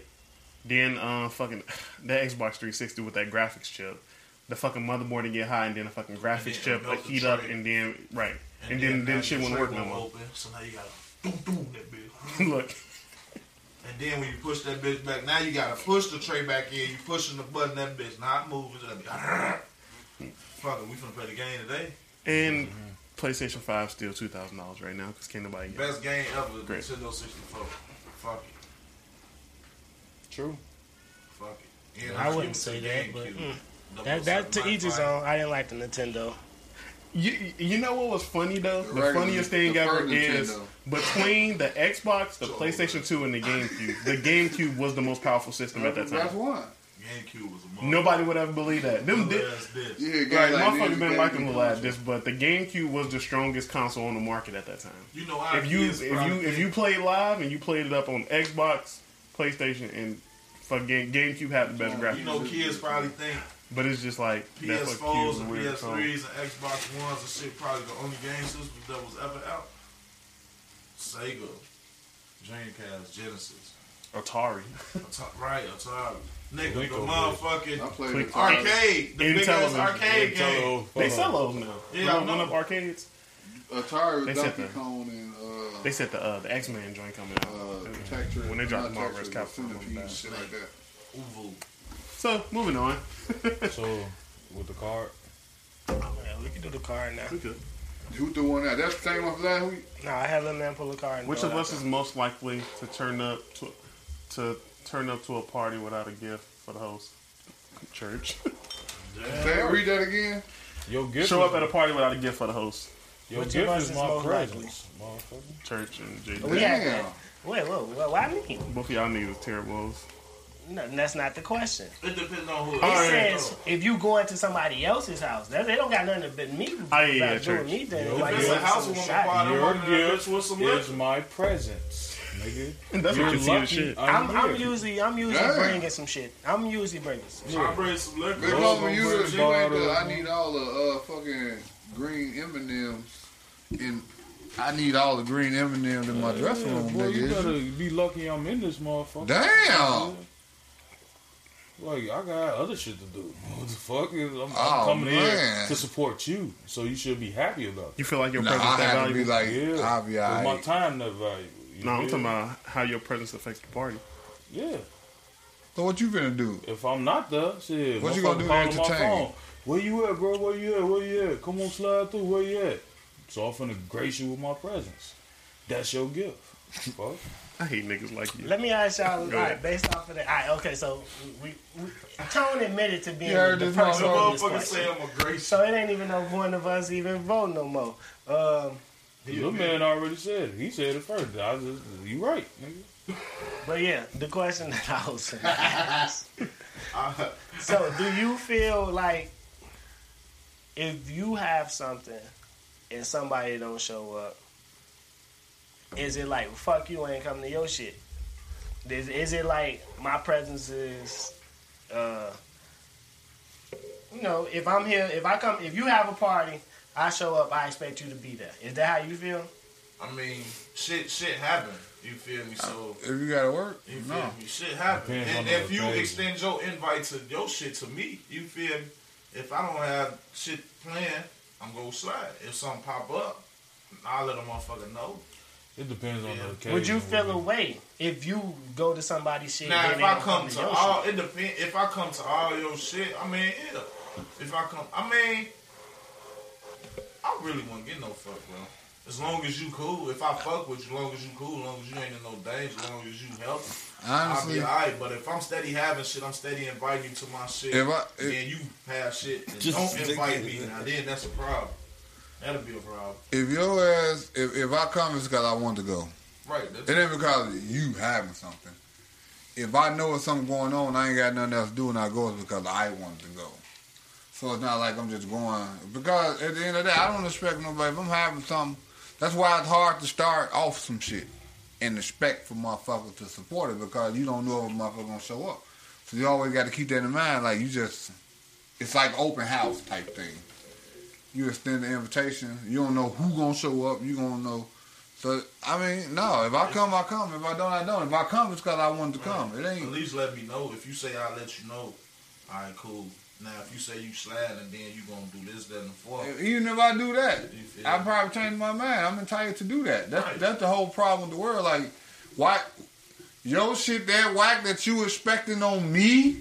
Then uh, fucking (laughs) that Xbox 360 with that graphics chip. The fucking motherboard to get high, and then the fucking graphics chip like, the heat up, and then right, and, then now then the shit wouldn't tray work no won't more. Open, so now you gotta (laughs) boom boom that bitch. (laughs) Look, And then when you push that bitch back, now you gotta push the tray back in. You pushing the button, that bitch not moving. So that bitch, fuck it, we finna play the game today. and PlayStation 5 still two thousand dollars right now because can't nobody get. Best game ever, Great. Nintendo 64. Fuck it, True. fuck it. And I wouldn't skipping say to that, but mm, that that to seven, each his own. I didn't like the Nintendo. You, you know what was funny though? The, regular- funniest thing the ever first is between the Xbox, the PlayStation 2, and the GameCube. The GameCube was the most powerful system at that time. That's time. one. GameCube was a mother- Nobody would ever believe that. Them Little di- ass. Yeah, Right, guys like motherfuckers this, been guys liking be little ass console. this, but the GameCube was the strongest console on the market at that time. You know, our If you kids if you if you played live and you played it up on Xbox, PlayStation, and fuck Game, GameCube had the best graphics, you know, kids probably think but it's just like that fuck cube PS4s and. PS3s and Xbox Ones and shit probably the only game systems that was ever out. Sega, Dreamcast, Genesis, Atari. Ata- right, Atari. Nigga, the motherfucking I played Click- arcade, the In big ass television. arcade game. They sell those now. Yeah, Run- I run know. up arcades. Atari, They Donkey said that. Kong, and uh, They said the uh, the X Men joint coming out. uh, Tetris. When they dropped not Marvel vs. Tetris, Capcom, Centipede, I'm shit like that. Uvu. So moving on. So with the card, Yeah, we can do the card now. We good. Who threw one out? That's the same one for last week. No, I had little man pull a card. Which of us is most likely to turn up to to turn up to a party without a gift for the host? Church. Say, read that again. your gift. Show up at a party without a gift for the host. Your Which of gift us is is my most presence, motherfucker. Church and J. We had Damn. that. Wait, whoa, whoa, why me? Both of y'all need niggas terrible. No, that's not the question. It depends on who. It All right. says if you going to somebody else's house, that they don't got nothing but me. Oh, yeah, yeah, about doing church. me then. Yo, Like, If it's you a want house some woman shot. party, Your I'm gonna gift bitch with some is liquor. my presence, nigga. (laughs) That's You're what you see the lucky shit. I'm, I'm, I'm here. usually I'm usually Damn. bringing some shit. I'm usually bringing some shit. I bring some liquor. They Bro, told me you, bro, you ain't the. I need all the uh, fucking green M and M's in. I need all the green M and M's in my dressing Yeah, room, boy, you nigga. better be lucky I'm in this motherfucker. Damn. Like I got other shit to do. (laughs) What the fuck? is- I'm, I'm Oh, coming man. here to support you, so you should be happy about it. You feel like your Nah, presence I that have to be like, Yeah, I'll be 'Cause my time that valuable. You no, I'm feel talking about how your presence affects the party. Yeah. So what you gonna do? If I'm not there, shit. What you gonna do to motherfucker calling my entertain? phone. Where you at, bro? Where you at? Where you at? Come on, slide through. Where you at? So I'm finna grace you with my presence. That's your gift. Fuck. (laughs) I hate niggas like you. Let me ask y'all, all Go right, based off of that. All right, okay, so we, we Tone admitted to being You heard the person The on this motherfucker question. say I'm a great So it ain't even no one of us even vote no more. Um, Your man already said it. He said it first. I just, you right, nigga. but yeah, the question that I was saying. (laughs) So do you feel like if you have something and somebody don't show up, is it like fuck you I ain't coming to your shit? Is, is it like my presence is, uh, you know, if I'm here, if I come, if you have a party, I show up, I expect you to be there. Is that how you feel? I mean, shit, shit happen. You feel me? So If you gotta work, you feel no. me? Shit happen. And if you occasion. extend your invite to your shit to me, you feel me? If I don't have shit planned, I'm gonna slide. If something pop up, I'll let a motherfucker know. It depends on Yeah. the occasion. Would you feel with a way if you go to somebody's shit? Now, if I don't come to your all, shit? it depend. If I come to all your shit, I mean, yeah. If I come, I mean, I really wouldn't get no fuck, bro. As long as you cool. If I fuck with you, as long as you cool, as long as you ain't in no danger, as long as you healthy, I'll be alright. But if I'm steady having shit, I'm steady inviting you to my shit. If I- if- then you have shit, and Just don't invite me. Now then, that's a problem. That'll be a problem. if your ass, if, if I come, it's because I want to go. Right. That's, It ain't because you having something. If I know it's something going on, I ain't got nothing else to do, and I go, it's because I wanted to go. So it's not like I'm just going. Because at the end of the day, I don't expect nobody. If I'm having something, that's why it's hard to start off some shit and expect for motherfuckers to support it because you don't know if a motherfucker gonna show up. So you always got to keep that in mind. Like you just, it's like open house type thing. You extend the invitation. You don't know who gonna show up. You gonna know. So I mean, no. If I come, I come. If I don't, I don't. If I come, it's because I wanted to come. It ain't. At least let me know. If you say I'll let you know, alright, cool. Now if you say you slide and then you gonna do this, that, and the fourth, Even if I do that, you feel I probably change my mind. I'm entitled to do that. That's Right. that's the whole problem with the world. Like, why your shit that whack that you expecting on me?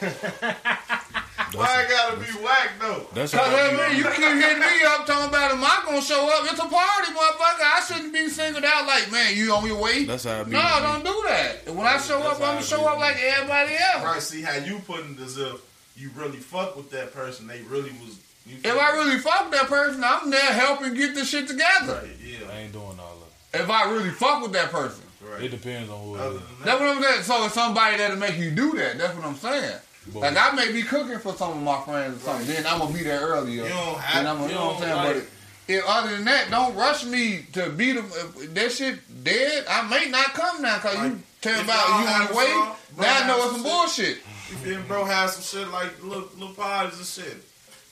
(laughs) Why I gotta be whack though? That's Cause how I I mean, you keep hitting me up talking about am I gonna show up? It's a party, motherfucker. I shouldn't be singled out like, man, you on your way. That's how I be. no, don't do that. And when I show up, I'm gonna show be. up like everybody else. Right, see how you putting it as if you really fuck with that person. They really was. You If I really fuck with that person, I'm there helping get this shit together. right, yeah, I ain't doing all of If I really fuck with that person. it. right. It depends on who it Other is. than that, That's what I'm saying. So it's somebody that'll make you do that. That's what I'm saying. But Like I may be cooking for some of my friends or something. Then I'm gonna be there earlier. you don't have. I'm, you you know what I'm saying? like, But if other than that, don't rush me to beat them. If that shit dead, I may not come now because Like, you tell about you the a way. Now I know it's some some bullshit. you feel bro? Have some shit like little little parties and shit.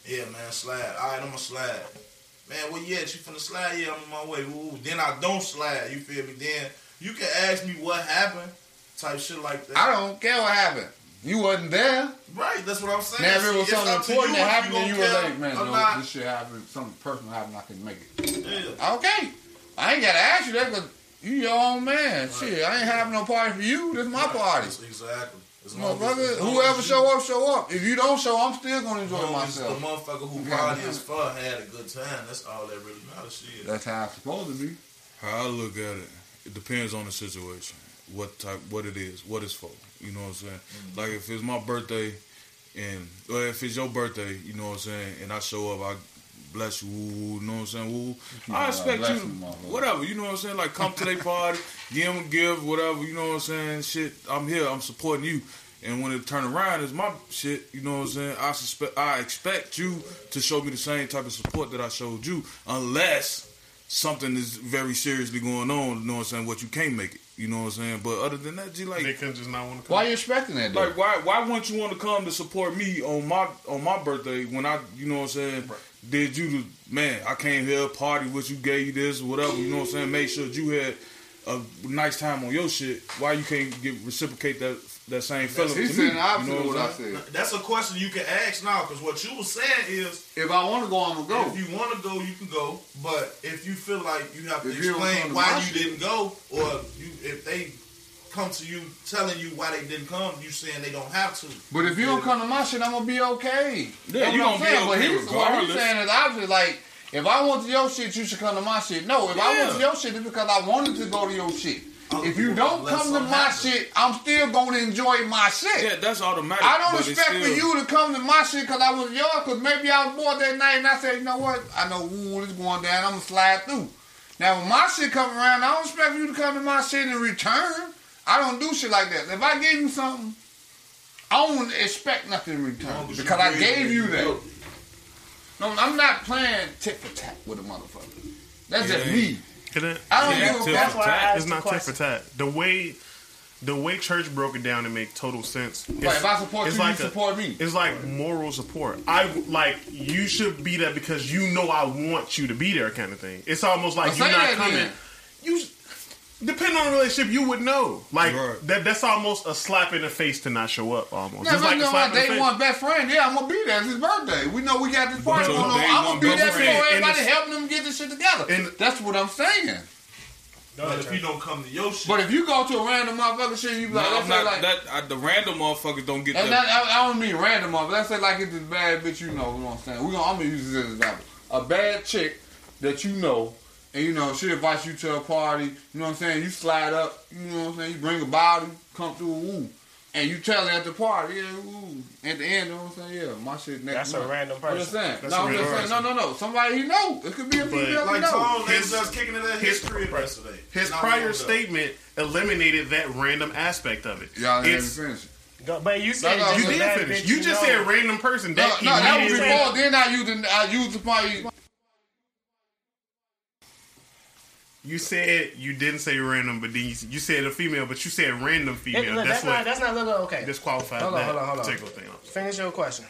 Yeah, man, slide. All right, I'm gonna slide. Man, where you at? You finna slide? Yeah, I'm on my way. Ooh, then I don't slide. You feel me? Then you can ask me what happened, type shit like that. I don't care what happened. You wasn't there. Right, that's what I'm saying. Now if it was See, it's something important you that happened, you then you were care like, man, no, not. this shit happened. Something personal happened. I can make it. Yeah. Okay. I ain't gotta ask you that because you your own man. Shit, I ain't having no party for you. This is my party. That's Exactly. As long as- Motherfucker, whoever show up, show up. If you don't show, I'm still gonna enjoy long as The motherfucker who Yeah. party is for had a good time. That's all that really matters. Shit. That's how it's supposed to be. How I look at it, it depends on the situation, what type, what it is, what it's for. You know what I'm saying? Mm-hmm. Like if it's my birthday, and or if it's your birthday, you know what I'm saying, and I show up, I bless you, woo, you know what I'm saying, woo. I expect you, to, motherfucker. whatever, you know what I'm saying, like come to their party, (laughs) give them a gift, whatever, you know what I'm saying. Shit, I'm here, I'm supporting you. And when it turn around, it's my shit. You know what I'm saying? I suspect, I expect you to show me the same type of support that I showed you, unless something is very seriously going on. You know what I'm saying? What you can't make it. You know what I'm saying? But other than that, G, like, They can just not want to come. Why you expecting that? Though? like why why wouldn't you want to come to support me on my on my birthday when I you know what I'm saying did you to man I came here party with you gave you this whatever you know what I'm saying make sure you had a nice time on your shit why you can't get reciprocate that that same feeling He to me the opposite you know of what I said. That's a question you can ask now, because what you were saying is, If I want to go, I'm gonna go. if you want to go, you can go. But if you feel like you have to If you don't come explain to why you shit- didn't go, or you if they come to you telling you why they didn't come, you saying they don't have to. But if you don't come to my shit, I'm gonna be okay. Yeah, That's you what I'm gonna be saying. But okay he's, what he's regardless. saying is obviously like, if I went to your shit, you should come to my shit. No, if I went to your shit, it's because I wanted to go to your shit. If you don't come to my shit, I'm still gonna enjoy my shit. yeah that's automatic I don't it's expect for you to come to my shit because I was yours. Because maybe I was bored that night and I said, you know what? I know ooh, this going down. I'm gonna slide through. Now when my shit come around, I don't expect for you to come to my shit in return. I don't do shit like that. If I give you something, I don't expect nothing in return you because I gave you that. No, I'm not playing tit for tat with a motherfucker. That's Yeah, just me. I don't give a. That's why I asked It's not tit for tat. The way the way church broke it down, it make total sense. Like, if I support it's you, you a- support me. It's like moral support. I like you should be there because you know I want you to be there, kind of thing. It's almost like Well, you're not coming. then. You depending on the relationship, you would know. Like Right. that. That's almost a slap in the face to not show up. Almost. Now, It's if I like a know slap my in the day one best friend, yeah, I'm gonna be there. It's his birthday. We know we got this party So going on. I'm gonna be best there for everybody, helping them get this shit together. And- That's what I'm saying. But if you don't come to your shit, But if you go to a random motherfucker shit, you be No, like, let's I'm not. like, that I, the random motherfuckers don't get and that. that, I, I don't mean random motherfucker. Let's say like it's this bad bitch you know. You know what I'm saying? We gonna, I'm gonna use this as an example. A bad chick that you know, and you know she invites you to a party. You know what I'm saying? You slide up. You know what I'm saying? You bring a bottle, come through a woo. And you tell her at the party, yeah, woo. At the end, you know what I'm saying? Yeah, my shit next That's a month. random I'm just person. saying. That's no, a I'm just saying. No, no, no. Somebody he know. It could be a female he like know. Tone, they His- just kicking it at his- history yesterday. His Not prior one of them. statement eliminated that random aspect of it. Y'all didn't It's- finish. Go, but you said No, no, you just did finish. bitch You just know. said random person. No, That no, that was immediately- before. Then I used I used the party. You said you didn't say random, but then you, you said a female, but you said random It- female. look, that's that's, what not that's not look, look, okay. disqualified Hold on, that hold on, hold on. particular thing. Finish your question.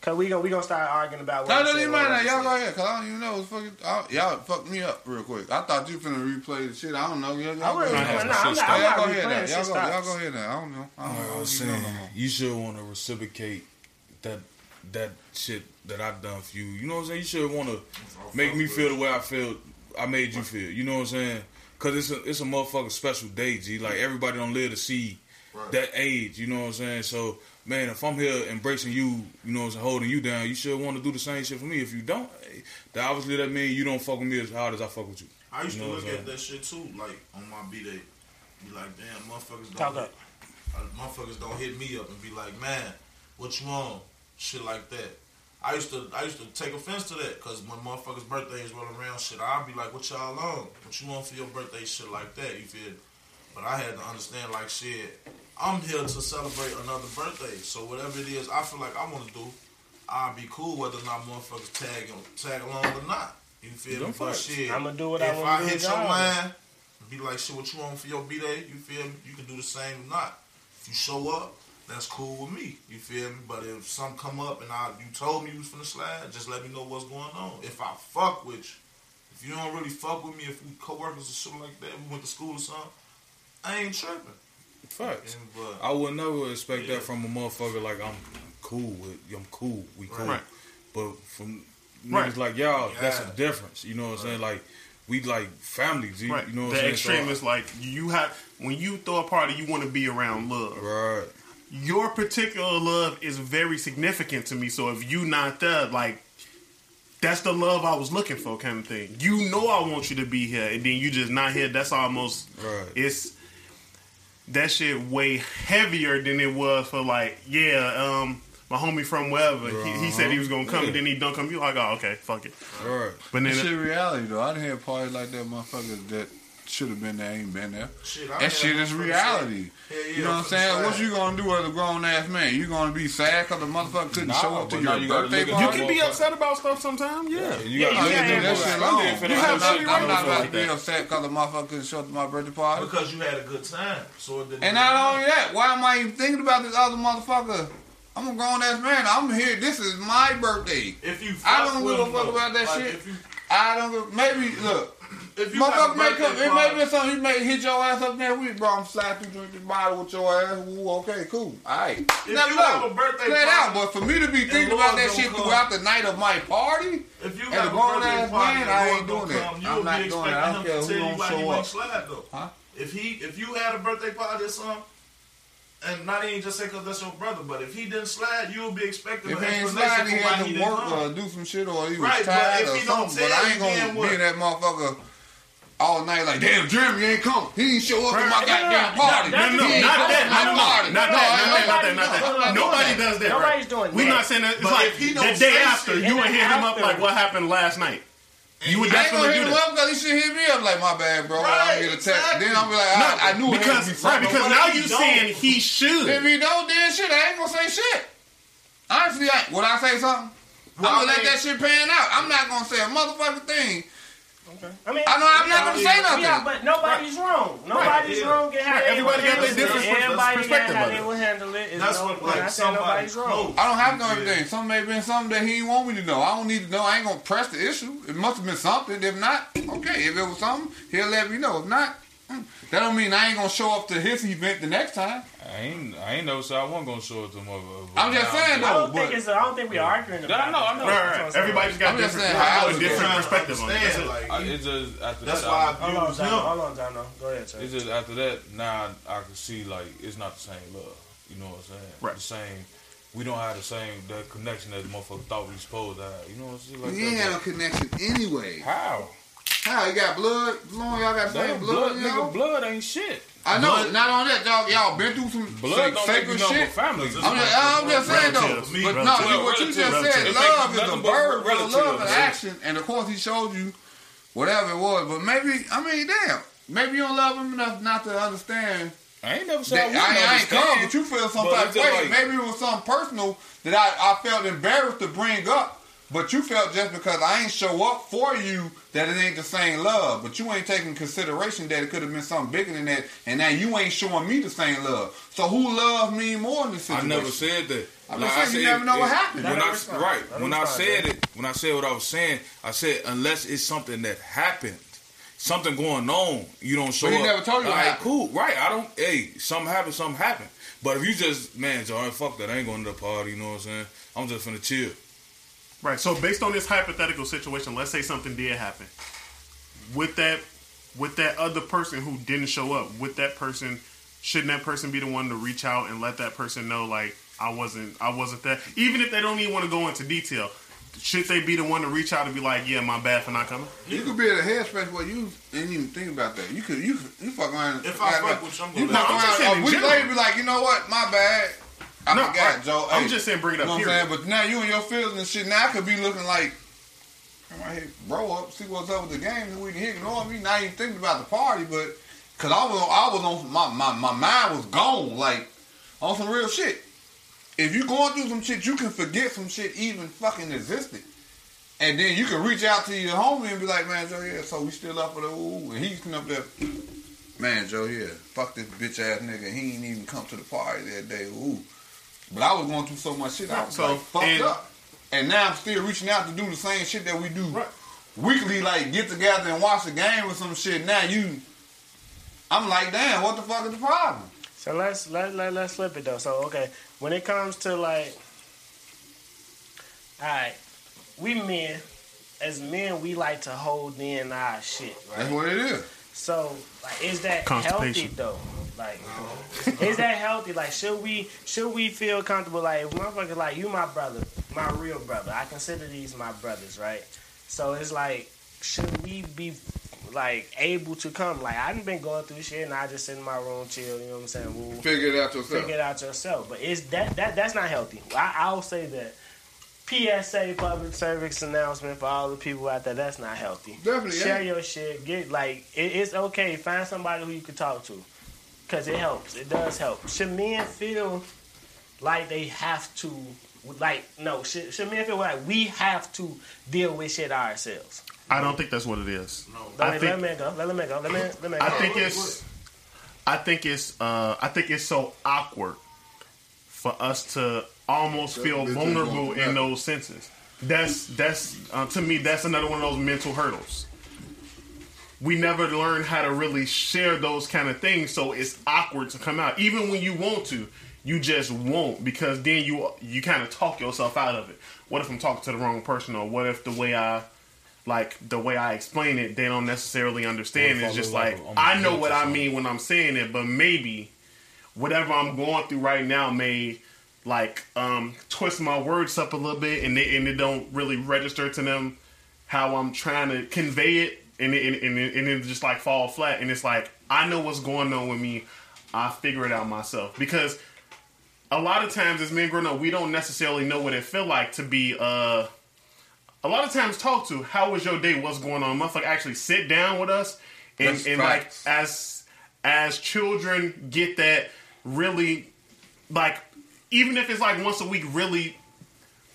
Cause we gonna we gonna start arguing about. No, what no, you said, even mind that. you Y'all go ahead, cause I don't even know. It's fucking, I, y'all fucked me up real quick. I thought you finna replay the shit. I don't know. Y'all, y'all I go wouldn't. ahead. No, some I'm not. I'm Y'all go ahead. replaying Now. shit Y'all go. Y'all go ahead. Now. I don't know. I don't, I was You know saying you should want to reciprocate that that shit that I've done for you. You know what I'm saying? You should want to make me feel the way I feel. I made you feel. You know what I'm saying? Cause it's a it's a motherfucking special day, G. Like everybody don't live to see that age. You know what I'm saying? So man, if I'm here embracing you, you know what I'm saying, holding you down, you should want to do the same shit for me. If you don't, hey, then obviously that means you don't fuck with me as hard as I fuck with you. I used You to know look at that shit too, like on my B day. Be like, damn, motherfuckers don't hit, uh, motherfuckers don't hit me up and be like, man, what you on? Shit like that. I used to I used to take offense to that because when motherfuckers' birthdays roll around, shit, I'd be like, what y'all on? What you on for your birthday? Shit like that. You feel? But I had to understand, like, shit, I'm here to celebrate another birthday. So whatever it is, I feel like I want to do, I'll be cool whether or not motherfuckers tag tag along or not. You feel me? But shit, I'ma do what I wanna I hit your line, be like, shit, what you on for your B day? You feel me? You can do the same or not. If you show up, that's cool with me. You feel me? But if something come up and I you told me you was finna slide, just let me know what's going on. If I fuck with you, if you don't really fuck with me, if we coworkers or shit like that, we went to school or something, I ain't tripping. Facts. And, but I would never expect Yeah. that from a motherfucker like I'm cool with you, I'm cool, we cool. Right. But from Right. niggas like y'all, that's a difference. You know what I'm saying? Like we like family, G. Right. You know what the I'm extreme saying? is like you have when you throw a party, you want to be around love. Right. Your particular love is very significant to me. So if you not there, like that's the love I was looking for, kind of thing. You know I want you to be here, and then you just not here. That's almost Right. it's that shit way heavier than it was for like yeah um my homie from wherever he, he said he was gonna come Yeah. and then he don't come you like oh okay fuck it Right. but then That shit reality though. I done had parties like that, motherfuckers that should have been there, ain't been there. shit, That shit is motherfuckers reality. Say, yeah, You know what I'm saying? slide." What you gonna do as a grown ass man? You gonna be sad because the motherfucker couldn't Nah, show up to your you birthday party? you can be upset about stuff sometimes yeah, You Yeah, got you I Yeah, didn't do yeah, that yeah. shit Sunday long. for I'm that. have not, every I'm right not to about to be upset because the motherfucker couldn't show up to my birthday party. because you had a good time. So it didn't And not only that, why am I even thinking about this other motherfucker? I'm a grown ass man. I'm here. This is my birthday. if you, I don't with give a fuck about that like, shit. You, I don't. give- Maybe look. If you Motherfucker may come. It may be something. He may hit your ass up next week, bro. I'm slide through drink this bottle with your ass. Ooh, okay, cool. All right. If Never you know. have a birthday Play it out. But for me to be thinking about that shit come. throughout the night of my party, If you have a grown birthday ass party, man, I ain't doing that. come, You I'm not doing that. I don't care who you don't show you up. slide though. Huh? If he, if you had a birthday party or something, and not even just say because that's your brother, but if he didn't slide, you will be expecting if an he explanation slide, he had he to didn't work or do some shit, or he was Right, but tired or don't something. But I ain't gonna be what? that motherfucker. All night, like damn, Jeremy ain't come. He ain't show up at my goddamn No, no, party. no, no, no, He ain't not that, to my no, no, party. not that, not that, not that, not that. Nobody does that. Nobody's right? doing We're not saying that. It's But like if he the day after, you would hit him up like, "What happened last night?" You would I ain't gonna definitely hit him up because he should hit me up like my bad, bro. Right, I'm get a text. exactly. Then I'm be like, I, I knew it because be right because now you saying he should. If he don't, then shit, I ain't gonna say shit. Honestly, I, would I say something? Well, I'm gonna I let that shit pan out. I'm not gonna say a motherfucking thing. I mean, I know I'm not gonna say nothing. Yeah, but nobody's wrong. Nobody's yeah. wrong. Get how Right, everybody will got their handle it. different Everybody perspective got how of they will handle it. It's That's no, what when I like say nobody's wrong. I don't have to know everything. Some may have been something that he didn't want me to know. I don't need to know. I ain't gonna press the issue. It must have been something. If not, okay. If it was something, he'll let me know. If not, mm, that don't mean I ain't gonna show up to his event the next time. I ain't, I ain't never said I wasn't gonna show it to motherfuckers. I'm just saying, I though. don't think it's. I don't think we're arguing about. I know, I know. Right, right. I'm saying. Everybody's got I'm just different, saying how I a was different Trying to perspective on it. Understand, like, I, it's just after that's that. why I, I Hold on, views John. him. Hold on, John. Go ahead, sir. It's just after that, now I can see like it's not the same love. You know what I'm saying? Right. The same. We don't have the same that connection that the motherfucker thought we supposed to have. You know what I'm saying? Like We ain't that. got no connection anyway. How? How you got blood? Long y'all got the That same blood, blood, y'all? nigga, blood ain't shit. I know. Not on that, y'all. Y'all been through some Blood don't sacred shit. family. I'm just, I'm just saying though. Relatives. But no, Relatives. you- what you just Relatives. said, love is a but verb, love is action, and of course he showed you whatever it was. But maybe, I mean, damn, maybe you don't love him enough not to understand. I ain't never said That, I I, ain't- I ain't understand. come, but you feel some But type of way. like- maybe it was something personal that I, I felt embarrassed to bring up. But you felt just because I ain't show up for you that it ain't the same love. But you ain't taking consideration that it could have been something bigger than that, and now you ain't showing me the same love. So who love me more in this I never said that. I'm just saying you never know what happened. When I, him right, Let him when I respond, said man. it, when I said what I was saying, I said unless it's something that happened, something going on, you don't show But he up. never told you All what right, cool, right? I don't. Hey, something happened, something happened. But if you just man, Joe, fuck that, I ain't going to the party. You know what I'm saying? I'm just finna chill. Right. So based on this hypothetical situation, let's say something did happen. With that with that other person who didn't show up, with that person, shouldn't that person be the one to reach out and let that person know like I wasn't I wasn't there? Even if they don't even want to go into detail, should they be the one to reach out and be like, Yeah, my bad for not coming? You could be at a headspace where you didn't even think about that. You could, you, you fuck around. If I fuck with you, I'm you gonna fuck let- I'm just around in a week later, be like, you know what, my bad. I No, forgot, I- Joe. I'm Hey, just saying bring it You up know. I'm saying? But now you and your feelings and shit. Now I could be looking like, come right here, bro up, see what's up with the game. We can ignore me. Not even thinking about the party, but because I was, I was on my, my my mind was gone, like on some real shit. If you going through some shit, you can forget some shit even fucking existed. And then you can reach out to your homie and be like, man, Joe, yeah, so we still up for the ooh. And he's up there, man, Joe, yeah, fuck this bitch ass nigga. He ain't even come to the party that day, ooh. But I was going through so much shit, I was So, like fucked and- up. And now I'm still reaching out to do the same shit that we do Right. weekly, like get together and watch the game or some shit. Now you, I'm like, damn, what the fuck is the problem? So let's let let let's flip it though. So okay, when it comes to like, all right, we men, as men, we like to hold in our shit, That's what it is. So like, is that healthy though? Like, is that healthy? Like, should we should we feel comfortable? Like, if motherfucker, like you, my brother, my real brother. I consider these my brothers, right? So it's like, should we be like able to come? Like, I've been going through shit, and I just sit in my room, chill. You know what I'm saying? Woo Figure it out yourself. figure it out yourself. But is that that that's not healthy? I, I'll say that. PSA public service announcement for all the people out there. That's not healthy. Definitely, share yeah. your shit. Get like it, it's okay. Find somebody who you can talk to, cause it helps. It does help. Should men feel like they have to? Like no, should, should men feel like we have to deal with shit ourselves? I don't think that's what it is. Let, I me, think let me go. Let me go. Let me let me go. I think it's I think it's uh I think it's so awkward for us to almost feel vulnerable in those senses. That's that's uh, to me that's another one of those mental hurdles. We never learn how to really share those kind of things, so it's awkward to come out. Even when you want to, you just won't because then you you kind of talk yourself out of it. What if I'm talking to the wrong person, or what if the way I like the way I explain it, they don't necessarily understand. It's just like like I'm know what I mean when I'm saying it, but maybe whatever I'm going through right now may like um twist my words up a little bit, and they, and it don't really register to them how I'm trying to convey it, and it, and, and, it, and it just like fall flat. And it's like I know what's going on with me. I figure it out myself because a lot of times as men growing up, we don't necessarily know what it feel like to be uh a lot of times talk to how was your day, what's going on. Motherfucker actually sit down with us and, That's and like as as children get that really like even if it's like once a week really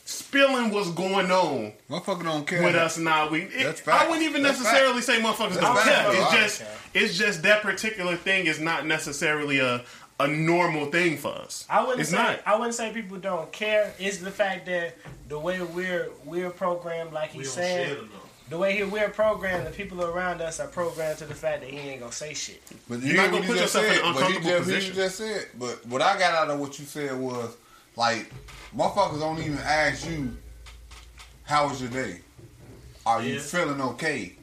spilling what's going on Motherfucker don't care. with us now. We, it- That's I wouldn't even That's necessarily say motherfuckers don't care. It's bro. just, it's just that particular thing is not necessarily a a normal thing for us. I wouldn't it's say not. I wouldn't say people don't care. It's the fact that the way we're we're programmed, like We he's don't saying, share enough. The way he, we're programmed, the people around us are programmed to the fact that he ain't gonna say shit. But You're not know gonna what put he just yourself in said. an But he uncomfortable just, he position. just said. But what I got out of what you said was like, motherfuckers don't even ask you, "How was your day? Are you Yeah. feeling okay?"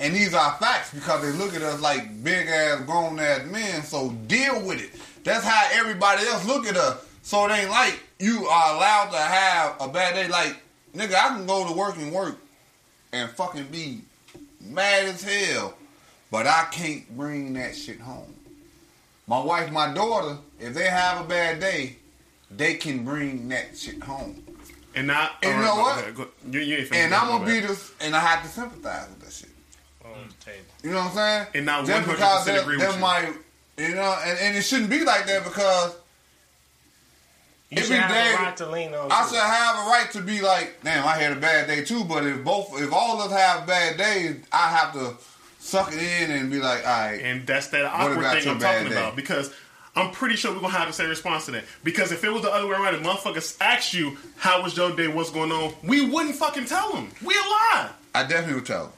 And these are facts because they look at us like big ass grown ass men. So deal with it. That's how everybody else look at us. So it ain't like you are allowed to have a bad day. Like nigga, I can go to work and work and fucking be mad as hell, but I can't bring that shit home. My wife, my daughter, if they have a bad day, they can bring that shit home. And not. And you all know right, what? go go- you- you And I'm gonna ahead. be this, and I have to sympathize with that shit. On. You know what I'm saying? And not Just 100% because that, agree with that you. might, you know, and, and it shouldn't be like that because You Every should have a right to lean on. I too. should have a right to be like, damn, I had a bad day too. But if both, if all of us have bad days, I have to suck it in and be like, all right, And that's that awkward thing I'm talking day? about. Because I'm pretty sure we're gonna have the same response to that. Because if it was the other way around, if motherfuckers asked you how was your day, what's going on, we wouldn't fucking tell them. We lie. I definitely would tell. them.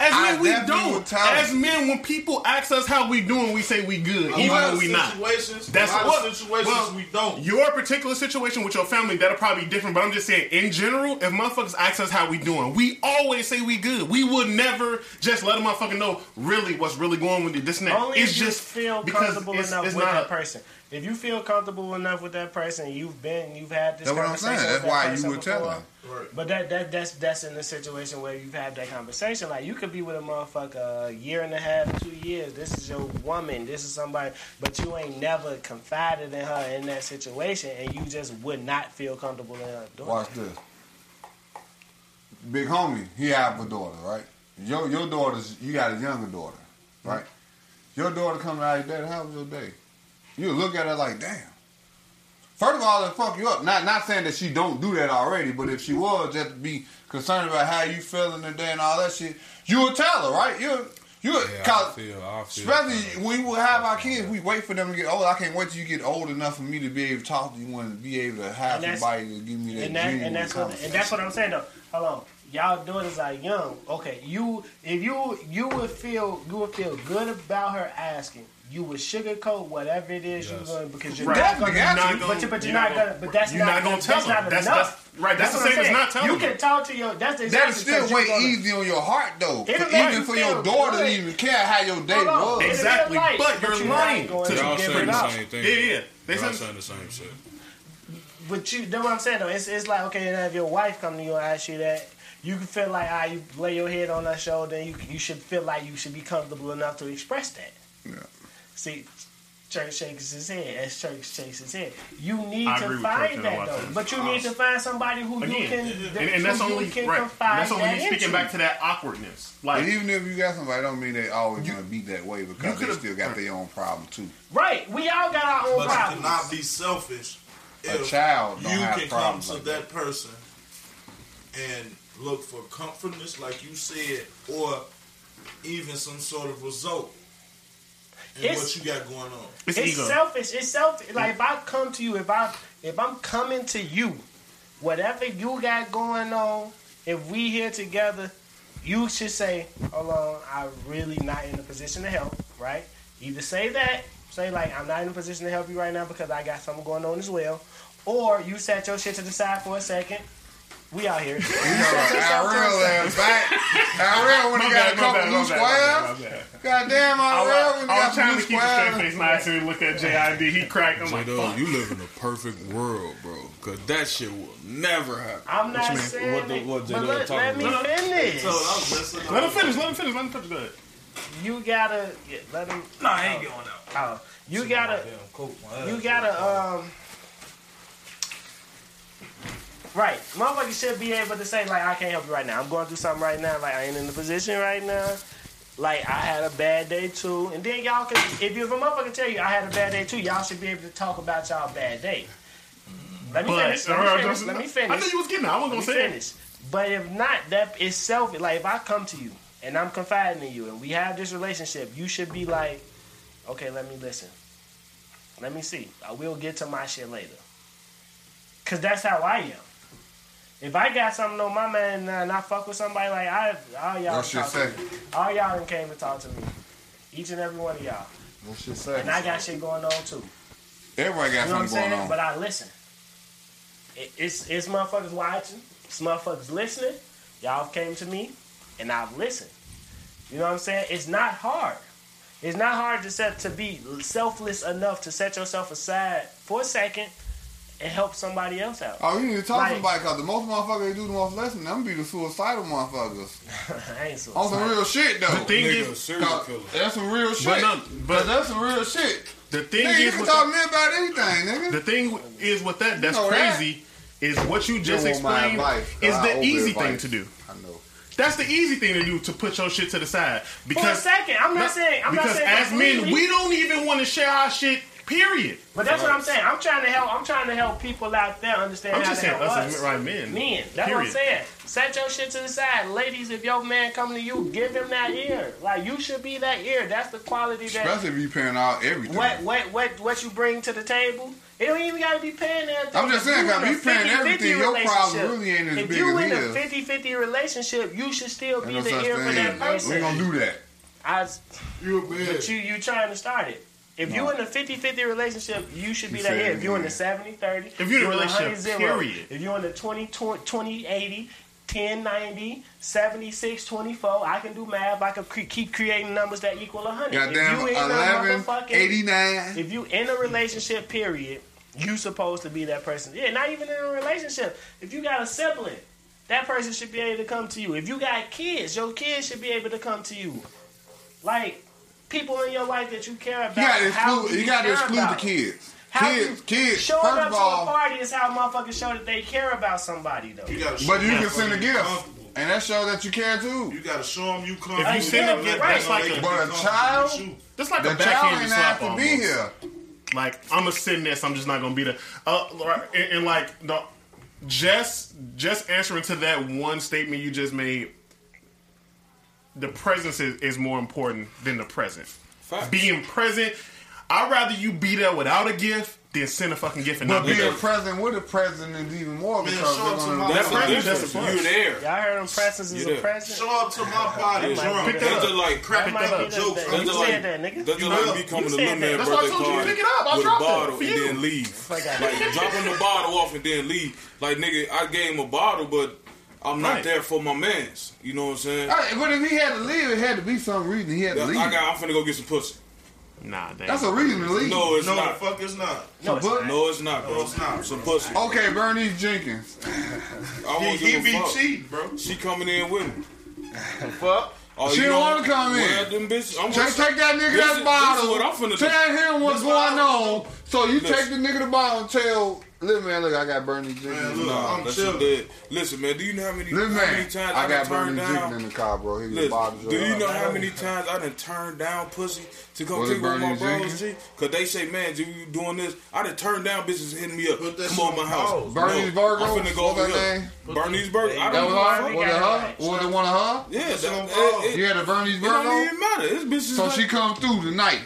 As I men, we don't. As men, when people ask us how we doing, we say we good, A even when we not. situations, That's a lot what of situations well, we don't. Your particular situation with your family, that'll probably be different. But I'm just saying, in general, if motherfuckers ask us how we doing, we always say we good. We would never just let a motherfucker know really what's really going with you. This and that. Only it's if you just feel because comfortable it's- enough it's with not that a- person. If you feel comfortable enough with that person, you've been, you've had this That's what I'm conversation. saying. with That's that why you person would tell before. them. Right. But that that that's that's in the situation where you've had that conversation. Like you could be with a motherfucker a year and a half, two years. This is your woman. This is somebody, but you ain't never confided in her in that situation, and you just would not feel comfortable in her doing. Watch this. Big homie, he have a daughter, right? Your your daughter's you got a younger daughter, right? Your daughter coming out of your dad, how was your day? You look at her like, damn. First of all, it fuck you up. Not not saying that she don't do that already, but if she was, just be concerned about how you feeling today and all that shit, you would tell her, right? You you would, Yeah, I cause feel, I feel especially when we will have our kids, we wait for them to get old. I can't wait till you get old enough for me to be able to talk to you and be able to have And somebody to give me that and that genuine and that's what and that's what I'm saying though. Hold on, y'all daughters like young. Okay, you if you you would feel you would feel good about her asking. You would sugarcoat whatever it is you're Yes. going because you're Right. not going to. to. But, you, but you're, You're not not gonna. But that's you're not. not gonna that's tell them. not That's- enough. that's- right, that's the same as not telling You them. can talk to your. That's the That'll still way gonna- easy on your heart though. It'll For- make even for your daughter good. to even care how your day was. It'll Exactly, right, but you're you're lying not going to to Y'all saying the same thing. Yeah, yeah. They Y'all saying the same shit. But you, that's what I'm saying though. It's it's like okay, now if your wife come to you and ask you that, you can feel like ah, you lay your head on her shoulder, and you you should feel like you should be comfortable enough to express that. Yeah. See, Church shakes his head as Church shakes his head. You need I to find Church in a that though. things. But you need to find somebody who you Again, can and, and that's only you can right. And that's only that me speaking into. back to that awkwardness. But Like even if you got somebody, don't mean they always gonna be that way because they still got their own problem too. Right, we all got our own But you problems. cannot be selfish A if child you don't have can come to like that person and look for comfortness, like you said, or even some sort of result in It's- what you got going on. it's, it's ego. selfish. It's selfish. Like if I come to you, if I if I'm coming to you, whatever you got going on, if we here together, you should say, "Hold on, I'm really not in a position to help." Right? Either say that, say like, "I'm not in a position to help you right now because I got something going on as well," or you set your shit to the side for a second. We out here. (laughs) You set yourself to the Irel side. ass back. Irel when he My got a couple bad, my loose bad, my bad, squares. my bad. Goddamn, I Irel was, when he I got was some trying to loose keep a straight squares. face nice and look at JID. He cracked. I'm like, J-Dog, fuck. you live in a perfect world, bro. Cause that shit will never happen. I'm not mean? saying What the- what but J-Dog let, talking let me about? finish. So I'm. Let him finish. Let him finish. Let him finish. Go ahead. You gotta let him. Nah, I ain't going out. Oh, you gotta, you gotta, um, right. Motherfucker should be able to say like, I can't help you right now. I'm going through something right now. Like I ain't in the position right now. Like I had a bad day too. And then y'all can, if you if a motherfucker tell you I had a bad day too, y'all should be able to talk about y'all bad day. Let me But finish. Let me uh, finish. just- Let me I finish. knew you was getting. It. I wasn't gonna me say it. finish. But if not, that is selfish. Like if I come to you and I'm confiding in you and we have this relationship, you should be like, okay, let me listen. Let me see. I will get to my shit later. Cause that's how I am. If I got something on my man and I fuck with somebody like I, all y'all talk say? to me. All y'all done came to talk to me. Each and every one of y'all. What shit say? And I got shit going on too. Everybody got You know something going on. But I listen. It, it's it's motherfuckers watching. It's motherfuckers listening. Y'all came to me, and I've listened. You know what I'm saying? It's not hard. It's not hard to set to be selfless enough to set yourself aside for a second and help somebody else out. Oh, you need to talk Like- to somebody because the most motherfuckers that do the most listening, them I'm going to be the suicidal motherfuckers. (laughs) I ain't so On some real shit though. The thing Nigga, is, serial 'Cause killer. That's some real shit. But no, but- that's some real shit. the thing Nigga, you can with talk to me about anything, nigga. the thing is with that. That's know crazy. Is what you just don't want my explained advice, is the easy thing to do. I know. That's the easy thing to do to put your shit to the side For a second, I'm not saying I'm because not saying as men we don't even want to share our shit. Period. But that's what I'm saying. I'm trying to help. I'm trying to help people out there understand I'm how just to saying help us us. right men. Men, that's what I'm saying. Set your shit to the side, ladies. If your man come to you, give him that ear. Like you should be that ear. That's the quality that Especially if you paying out everything. what what what what you bring to the table. It don't even gotta be paying everything. I'm just saying, you 'cause in a you paying 50-50 everything, your problem really ain't as If big you as in a his. 50-50 relationship, you should still be no the ear for that person. We person. ain't gonna do that. I, You a bitch. but you you trying to start it. If No. you in a 50-50 relationship, you should be that. If you're in the yeah. 70-30, If you're in a relationship, 100-0. period. If you're in the 20, 20 80, 10 90, 76 24, I can do math. I can cre- keep creating numbers that equal 100. Goddamn, if you in a 11, motherfucking- 89. if you in a relationship, period, you supposed to be that person. Yeah, not even in a relationship. If you got a sibling, that person should be able to come to you. If you got kids, your kids should be able to come to you. Like people in your life that you care about. You gotta exclude, do you gotta exclude the kids. How kids, kids, Showing first up of to a party is how motherfuckers show that they care about somebody, though. You gotta but you can send a gift. And that shows that you care too. You gotta show them you come. If you send a gift, that's like a- But a child- Just like The a child backhanded ain't slap have to be here. Like I'm gonna send this. I'm just not gonna be there. Uh, and, and like the just just answering to that one statement you just made. The presence is, is more important than the present. Facts. Being present, I'd rather you be there without a gift than send a fucking gift and But not be being there. present with a president is even more Man, because show they're up to gonna. my- That's the That's a. You're there. Y'all heard them presents is You a there. present? Show up to my body That might drunk. be Pick the- that That's up. just like That Cracking might up jokes. the- That's You just like said that, nigga. that's You like me coming to said little man that. That's why I birthday told you to party pick it up. I'll with a drop bottle and then leave. Like dropping the bottle off and then leave. Like nigga, I gave him a bottle, but I'm not Right. there for my mans. You know what I'm saying? Hey, But if he had to leave, it had to be some reason he had to I leave. got. I'm finna go get some pussy. Nah, damn. That's a reason to leave. No, it's No, the not. fuck it's not. No, it's not. No, it's not, bro. No, it's not. Some pussy. Okay, Bernice Jenkins. won't (laughs) He, he be a fuck. cheating, bro. She coming in with me. Fuck. Oh, She don't wanna come in. Them bitches. I'm Take, take that nigga This that is- bottle. this is what I'm finna do. Him what's This going on. So you Listen. take the nigga the bottle and tell, listen man, look, I got Bernie Man, Jenkins. look, Nah, I'm that shit chilling. Listen, man. Do you know how many, Listen how many man, times I I, got done Bernie turned Jenkins down? in the car, bro. He Listen, bottles do you know how many times I done turned down pussy to come Was it kick with my Bernie bros? G? Cause they say, man, do you doing this? I done turned down bitches hitting me up. Put that Come on my on house. pause. Bernie's no, Virgo? I'm finna go over that here. Bernie's Burger. I That don't was give a her? fuck. Was it her? Was it one of her? Yeah, Put it on that, it, it, You had a Bernie's it don't Virgo? even matter. This bitch is So she come through tonight.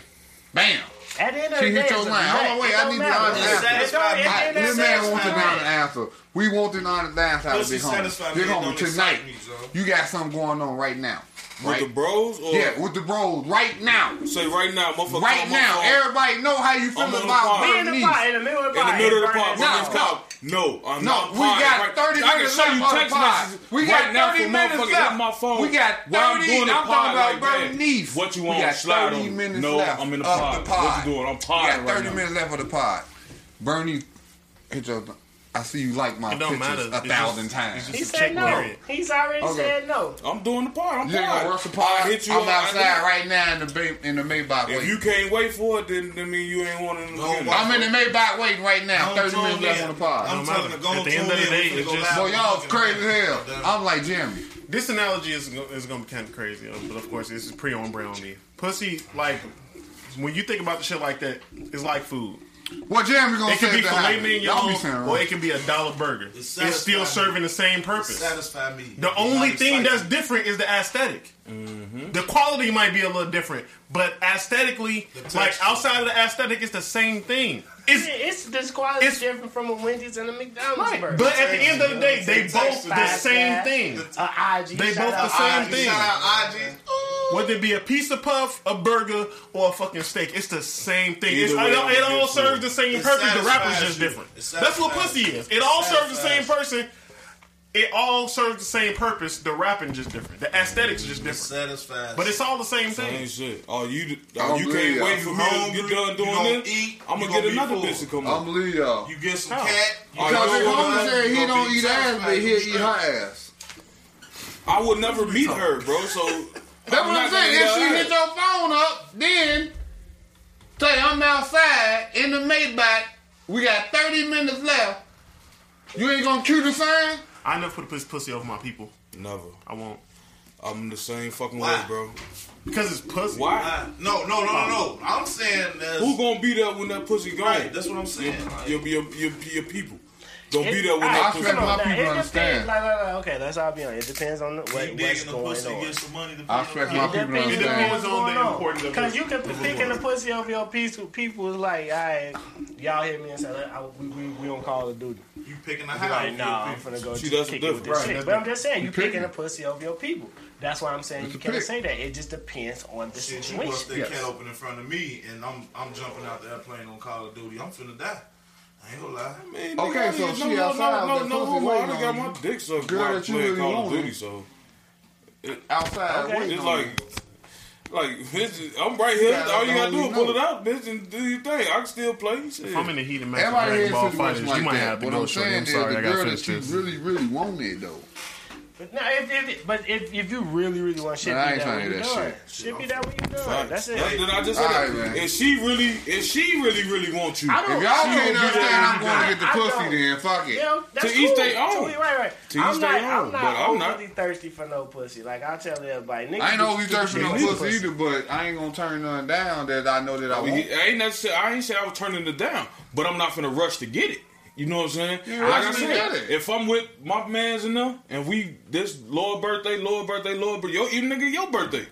Bam. At the end of She the day, hit your it's a line. Hold on, bet. wait, It I don't need the matter. honest It answer. don't- it Satisfy me. don't- Alright, it this don't man satisfy wants an me. honest answer. We want an honest answer. Pussy Big homie. satisfy me, Big homie, tonight. excite me, so. You got something going on right now. With the bros or Yeah, with the bros right now. say right now, motherfucker. Right call now, phone. everybody know how you feel I'm about pod. Be in the pot, in the middle of the in pot. the middle of the and pod. No, it It's down. called. No, I'm. No, not. we pod got right- 30 I can minutes show left you on the text pod. messages We got right now 30 minutes motherfuckers left. my phone. We got While I'm 30 doing the I'm talking about like. Bernice. What you want? We got 30 on. minutes No, left I'm in the of pod. the What you doing? I'm We pod got 30 minutes left of the pod. Bernie, hit your. I see you like my pictures matter. a It's thousand just- times. He said no. period. He's already Okay. said no. I'm doing the part. I'm You ain't gonna pod. rush the part. I hit you I'm up. Outside did. right now in the Bay, in the Maybach If waiting. you can't wait for it, then then mean you ain't one of them. No, again. why- I'm in the Maybach waiting right now. Don't 30 minutes left on the pod. I'm Don't telling matter. you, go At the end of the day, We it's just- live. Boy, y'all crazy as hell. I'm like Jeremy. This analogy is is gonna be kind of crazy, uh, but of course this is pre on brand on me. Pussy, like when you think about the shit like that, it's like food. What Jeremy gonna It can say be to filet happen? Y'all be saying mignon, wrong. or it can be a dollar burger. It It's satisfies still me. serving the same purpose. Satisfy me. The only thing that's different is the aesthetic. Mm-hmm. The quality might be a little different, but aesthetically, like outside of the aesthetic, it's the same thing. It's It's this quality it's- different from a Wendy's and a McDonald's right, burger. but at the end of the day, they both the same thing. A IG, They shout both the same IG. thing. Shout out IG. Ooh. Whether it be a piece of puff, a burger, or a fucking steak, it's the same thing. It's, way, it, all- it all serves the same It purpose. The rapper's just you. different. That's what pussy you. is. It all serves the same person. It all serves the same purpose. The rapping just different. The aesthetics just different. satisfies. But it's all the same Same thing. shit. Oh, you I oh, don't you believe can't y'all. wait for You me to hungry, get done you doing gonna this. eat, I'm gonna gonna get another full. bitch to come I'm believe y'all. You get some No. cat. You Because go his over homie said he don't be eat ass, satisfied. but he'll eat her ass. I would never meet her, bro. So That's what I'm saying. If she hit your phone up, then say I'm outside in the Maybach. We got 30 minutes left. You ain't gonna cue the sign? I never put this pussy over my people. never. I won't. I'm the same fucking Why? way, bro. Because it's pussy. Why? No, no, no, no, no. I'm saying that's Who gonna be there when that pussy gone? right. That's what I'm saying. Your, your, your, your people. Gonna be there when alright, that I pussy expect my people it understand. Like, like, like, okay, let's all be honest. It depends on the, what, You what's going on. get some money. I expect my people to depends, It depends on the importance of Because you can be picking the pussy over your piece with people is like, all right, y'all hit me and say, I, we, we, we don't call it duty. You picking a Be house. like, nah, I'm finna go See, that's kick the it with this difference. shit. But I'm just saying, you You picking picking. the pussy over your people. That's why I'm saying It's you can't pick. say that. It just depends on the Shit, you bust situation. that cat open in front of me, and I'm I'm jumping out the airplane on Call of Duty. I'm finna die. I ain't gonna lie. Man, Okay, so she no, no, outside No, with no, that no, no, I waiting got my dick sucked Girl that you playing really Call of want. Duty, so Outside Okay. it's like, like, bitch, I'm right here. gotta All you gotta do is pull it out, bitch, and do your thing. I can still play. Shit. If I'm in the heat of match Everybody Dragon Ball Fighters, like you might that. have to What go I'm shorty. saying I'm is sorry, the I got girl that you this. really, really wanted though. But no, if, if, but if, if you really, really want shit, Man, I be ain't that trying to you hear doing. that Shit be that what you doing. That's it. That's- Then I just said All that. man. If she really, if she really, really wants you, I don't- If y'all She can't gonna be understand, there I'm going to get the I- I pussy don't. then. Fuck it. You know, that's To each cool. their own. To- right, right. To each I'm their not, own, I'm but not I'm not. overly thirsty for no pussy. Like I tell everybody, niggas I ain't do know you thirsty for no pussy either, but I ain't gonna turn none down that I know that I I, want. I ain't necessarily, I ain't say I was turning it down, but I'm not finna rush to get it. You know what I'm saying? You like I rushing said, get it. if I'm with my mans in them and we this Lord birthday, Lord birthday, Lord birthday, yo, even nigga, your birthday.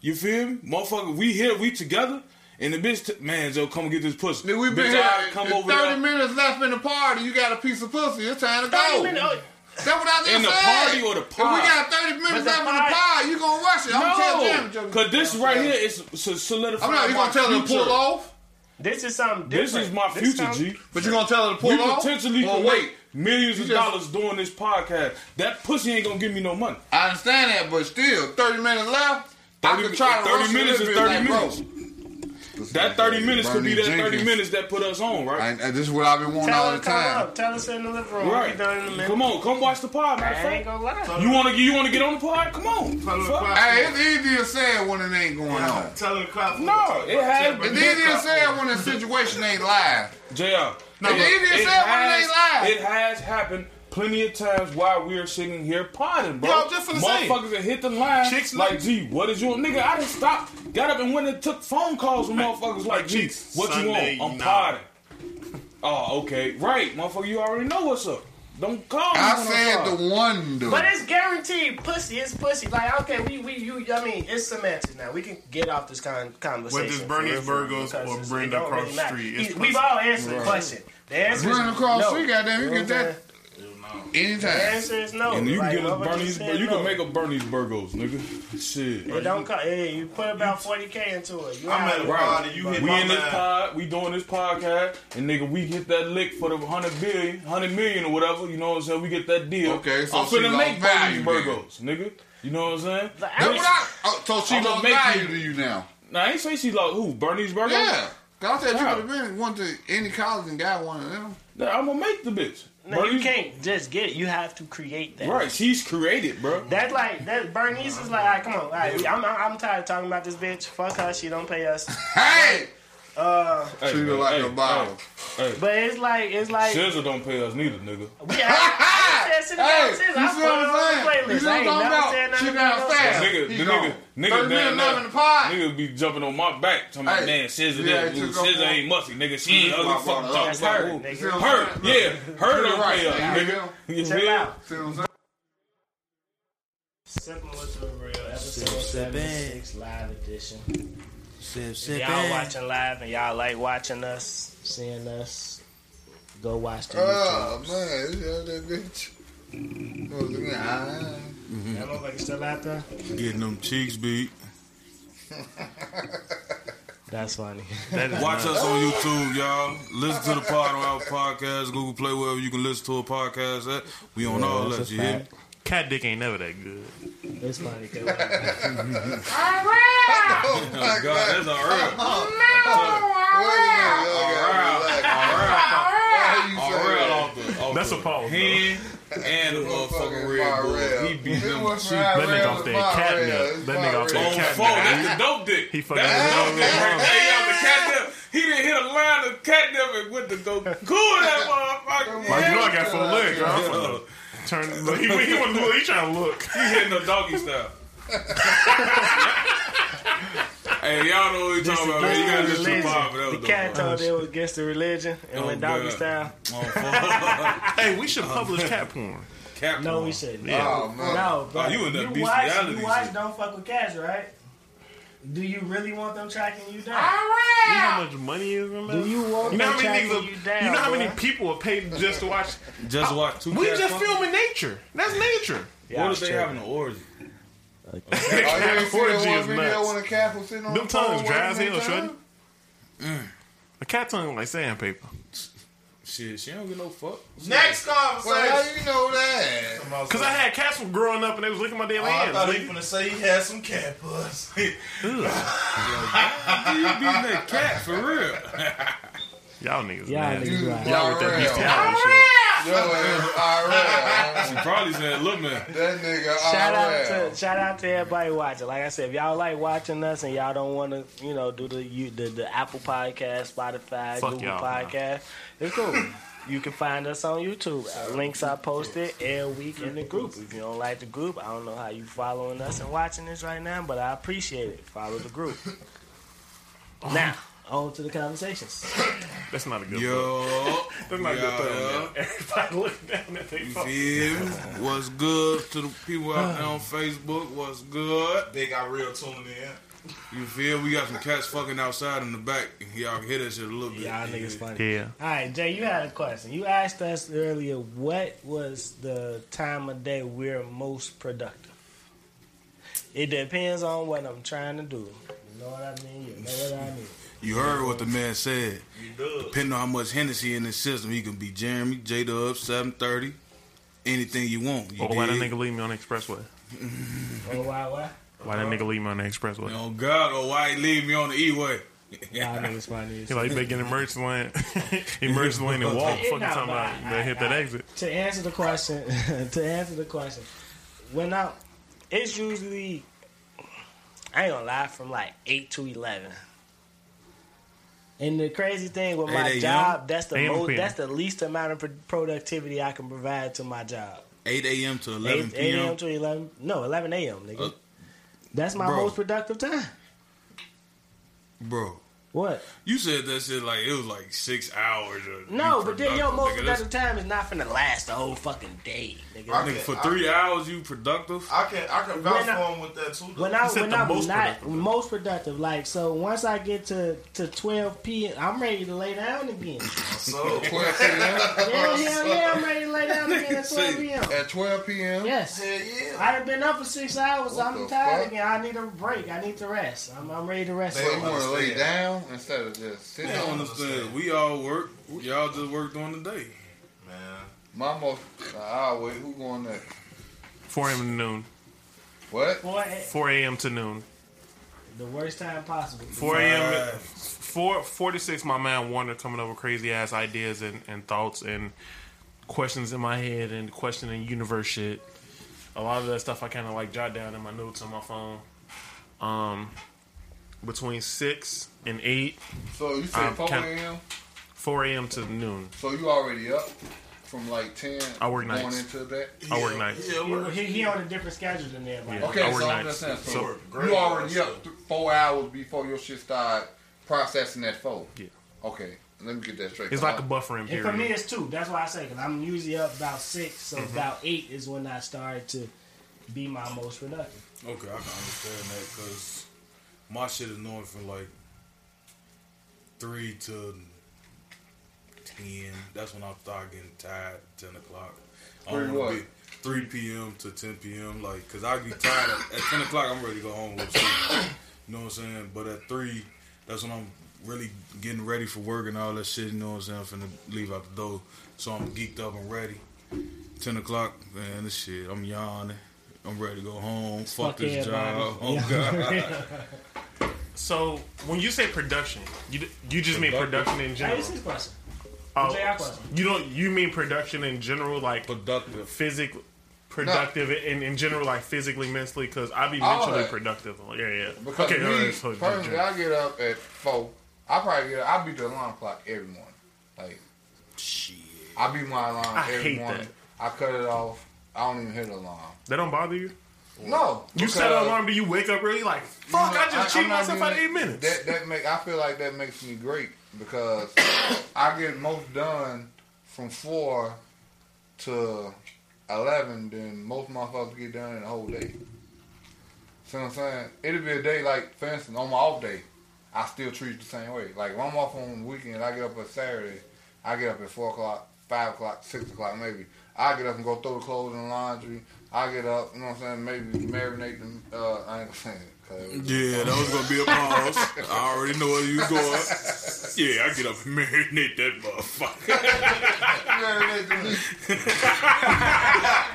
You feel me, motherfucker? We here, we together, and the bitch, t- man, Joe, come get this pussy. Nigga, we been bitch, here. I come There's over 30 there. minutes left in the party. You got a piece of pussy. It's time to go. minutes. oh, That's what I just In the said. party or the If we got 30 minutes But the left in the pod- pod, you gonna rush it. I'm gonna tell Jam. No, because this right here is so- solidified. I'm not. You gonna tell her to pull off? This is something This different. is my future, sound- G. But you gonna tell her to pull We off? potentially Or can wait. make millions You of just- dollars doing this podcast. That pussy ain't gonna give me no money. I understand that, but still, 30 minutes left. I 30 could try to 30 rush it a minutes little is 30 like, bro. Minutes. That 30 minutes could be that Bernie 30 minutes that put us on, right? I, I, this is what I've been wanting Tell all the to time. up. Tell us in the living room. Right. We done in a minute. Come on, come watch the pod, matter of I ain't gonna lie. You wanna you wanna get on the pod? Come on. Tell Fuck. clap. Hey, it's easier said when it ain't going on. Tell her to clap. for No, it has- Tell her It's to easier clap said when the situation ain't live. JR. No, it's easier said when it ain't live. It has happened plenty of times while we're sitting here podding, bro. Yo, I'm just finna say. Motherfuckers that hit the line Chicks like, look- G, what is your nigga? I just stopped, got up and went and took phone calls from motherfuckers like, G, chicks, what Sunday, you want? I'm nah. podding. Oh, okay, right, motherfucker, you already know what's up. Don't call me. I when I'm said the one though. But it's guaranteed pussy. It's pussy. Like okay, we we you. I mean, it's semantics now. We can get off this con- conversation. Whether it's for Bernie's real, for real, Burgers because or Brenda it don't across the matter. street, it's He- We've all answered the question. The answer Brenda is across no. the street, goddamn, you know get that saying? Hell The anytime. answer is no. And you can Like, get us motherfucker Bernie's, just but said you no. can make a Bernie's burgos, nigga. Shit. It don't co- hey, you put about forty k into it. You I'm at a here. party. You hit We my in this pod, we doing this podcast, and nigga, we hit that lick for the hundred billion, hundred million or whatever. You know what I'm saying? We get that deal. Okay, so I'm she finna make value Bernie's burgos, nigga. You know what I'm saying? The That's what I. Oh, so she I'ma lost make value you- to you now. Nah, I ain't say she like who Bernie's burgos. Yeah. 'Cause I said you could have been went to any college and got one of them. Nah, I'm gonna make the bitch. No, you can't just get it. You have to create that. Right, she's created, bro. That's like that. Bernice is like, all right, come on, all right, we- I'm, I'm, I'm tired of talking about this bitch. Fuck her. She don't pay us. (laughs) Hey, Uh, Hey, treat her like hey, a bottle. Hey, but it's like, it's like. hey. Scissor don't pay us neither, nigga. We, I, I (laughs) said sit down, Hey, sis. you I see put what it I'm on saying? the playlist. You see I what ain't I'm never talking said about? nothing She about no downstairs. sis. Nigga, He he nigga, gone. nigga, 30 minutes down left there, in the pod. nigga be jumping on my back, talking about Hey, man, scissor yeah, this, he ooh, took off scissor on- ain't musty, nigga. She ain't This is ugly. my Fuck brother. talking That's about her, ooh. nigga. Hurt, yeah, hurt don't Right, pay up, yeah, nigga. yeah. You Chill feel? out. See what I'm saying? Sipping with the real episode Sip, sip, 76 live edition. Sip, If sip, y'all in. watching live and y'all like watching us, seeing us, go watch the Oh YouTube. man, yeah, that bitch. Oh, ah. That motherfucker still out there? Getting them cheeks beat. (laughs) That's funny. Watch us on YouTube, y'all. Listen to the pod on our podcast, Google Play, wherever you can listen to a podcast at. We on all that, you hear? fact. Cat dick ain't never that good. It's funny. 'cause- (laughs) Oh my God, god. that's all right. Wait a minute, y'all gotta relax. Why you oh, say that? off the, off That's a pause, though. Hand and the motherfucking Red Bull. He beat This them was cheeks. That nigga off to that cat Irel. nut. It's That nigga off Irel. that On cat four, nut. that's the dope dick. He fucking That's the dope dick. wrong. Hey, yo, the catnip. He didn't hit a line of catnip and went to go cool that (laughs) motherfucker. Like, you know I got full legs. I'm finna Turn. Look, he, he want. He trying to look. He hitting the doggy style. Hey, y'all know what we're talking about, man. You gotta listen to the pod, but The cat dope. told it was against the religion and Oh, went doggy God. style. Oh. (laughs) Hey, we should publish cat porn. Cap No, on. we shouldn't. Yeah. Oh man. No, but oh, you in that you watch, bestiality you watch shit. Don't Fuck With Cats, right? Do you really want them tracking you down? You know how much money is in Do you want You know them how many tracking niggas? you Are, down? you know how many bruh? people are paid just to watch? Just watch two We just fucking? filming nature. That's nature. Yeah, What if they sure. having an orgy? Oh, (laughs) you ain't see that Orgy one is video nuts. when the cat was sitting on Them the pole tongues dry as waiting hell, their shorty. time? Mm. A cat tongue like sandpaper. Shit, she don't get no fuck. Next Well, how conversation. you know that? Cause I had cats from growing up and they was licking my damn Oh, I hands. thought he was gonna say he had some cat puss. (laughs) You beating that cat for real? (laughs) Y'all niggas, Y'all man. niggas right. Y'all with that Irel. bestiality shit. Yo, it's She Irel. probably said, "Look, man, That nigga Shout out to shout out to everybody watching. Like I said, if y'all like watching us and y'all don't want to, you know, do the you the, the Apple Podcast, Spotify, Fuck Google y'all, Podcast, it's cool. You can find us on YouTube. Uh, links are posted every week in the group. If you don't like the group, I don't know how you following us and watching this right now, but I appreciate it. Follow the group. Now, on to the conversations. That's not a good look. (laughs) That's not a good Yeah, thumbnail. Everybody looking down at their you phone. feel me? What's good to the people out there on Facebook? What's good? they got real tuning in. You feel? We got some cats fucking outside in the back. Y'all can hear that shit a little bit. Y'all niggas funny. Yeah. All right, Jay, you had a question. You asked us earlier what was the time of day we're most productive. It depends on what I'm trying to do. You know what I mean? You know what I mean? You heard what the man said. You do. Depending on how much Hennessy in his system, he can be Jeremy, J Dub, 730, anything you want. You Or why that nigga leave me on the expressway? Oh, why, why? Why that nigga leave me on the expressway? Oh God, or why he leave me on the E-way? Y'all niggas funny. as (laughs) He like, you better get in the emergency lane, (laughs) (laughs) emergency lane and walk. It Fucking not talking about, bad. you better hit that exit. to answer the question, to answer the question, when I, it's usually, I ain't gonna lie, from like eight to eleven. And the crazy thing with my 8 a.m.? job, that's the most, that's the least amount of pro- productivity I can provide to my job. 8 a.m. to 11 8, 8 a.m. to eleven, no, eleven a.m. Nigga, Uh, that's my bro. most productive time. Bro, What? you said that shit like it was like six hours. Or No, but then your productive, most nigga. productive time is not finna last the whole fucking day, nigga. I Nigga, for three hours you productive? I can I can vouch for I- him with that too. Though. When I said when I'm most not productive. most productive, like so, once I get to to twelve p.m., I'm ready to lay down again. so (laughs) 12 p.m. Hell, hell yeah, I'm ready to lay down again at twelve p.m. At 12 p.m. Yes, hell yeah. I done been up for six hours. What I'm tired fuck? again. I need a break. I need to rest. I'm, I'm ready to rest. They- want to lay down instead of just sitting. I don't down. understand. We all work. Y'all just work during the day. Man, My most, I'll wait. Who going next? 4 a.m. to noon. What? Boy, 4 a.m. to noon. the worst time possible. 4 a.m. Right. 4 46. My man Warner coming up with crazy ass ideas and, and thoughts and questions in my head and questioning universe shit. A lot of that stuff I kind of like jot down in my notes on my phone. Um, between six and eight, So you say Um, 4 a.m. 4 a.m. to noon. So you already up? from like ten. I work going nights. into that. I work nights. Yeah, He, work. he, he on a different schedule than everybody. Yeah. Okay, I work so I'm nights. So, So- you already up th- four hours before your shit start processing that phone. Yeah. Okay, let me get that straight. It's like a buffering And period. for me, it's two. That's why I say, because I'm usually up about six, so Mm-hmm. about eight is when I start to be my most productive. Okay, I can understand that because my shit is normal from like three to ten. That's when I start getting tired. Ten o'clock. Three what? be three p.m. to ten p.m. Like, cause I be tired at, at ten o'clock. I'm ready to go home. You know what I'm saying? But at three, that's when I'm really getting ready for work and all that shit. You know what I'm saying? I'm finna leave out the door, so I'm geeked up and ready. Ten o'clock, man. This shit, I'm yawning. I'm ready to go home. Fuck, Fuck this everybody. job. Oh god. (laughs) (laughs) So when you say production, you you just mean production in Hey, general. this is question. Oh, JR question. you don't you mean production in general, like Productive. physical, productive in, in general, like physically, mentally? Because I be mentally productive. Yeah, yeah. Because okay, me, all right, so personally, general. I get up at four. I probably get up. I beat the alarm clock every morning. Like Shit. I beat my alarm I every hate morning. that. I cut it off. I don't even hit the alarm. that don't bother you. No, You set an alarm, do you wake up really like You know, fuck? I just cheated myself out of eight minutes. That that make I feel like that makes me great because I get most done from four to eleven than most motherfuckers get done in a whole day. See what I'm saying? It'll be a day like, for instance, on my off day, I still treat it the same way. Like when I'm off on the weekend, I get up on Saturday, I get up at four o'clock, five o'clock, six o'clock maybe. I get up and go throw the clothes in the laundry. I get up, you know what I'm saying, maybe marinate them. Uh, I ain't gonna say it. 'cause- Yeah, that was gonna be a pause. I already know where you going. Yeah, I get up and marinate that motherfucker. Marinate the meat.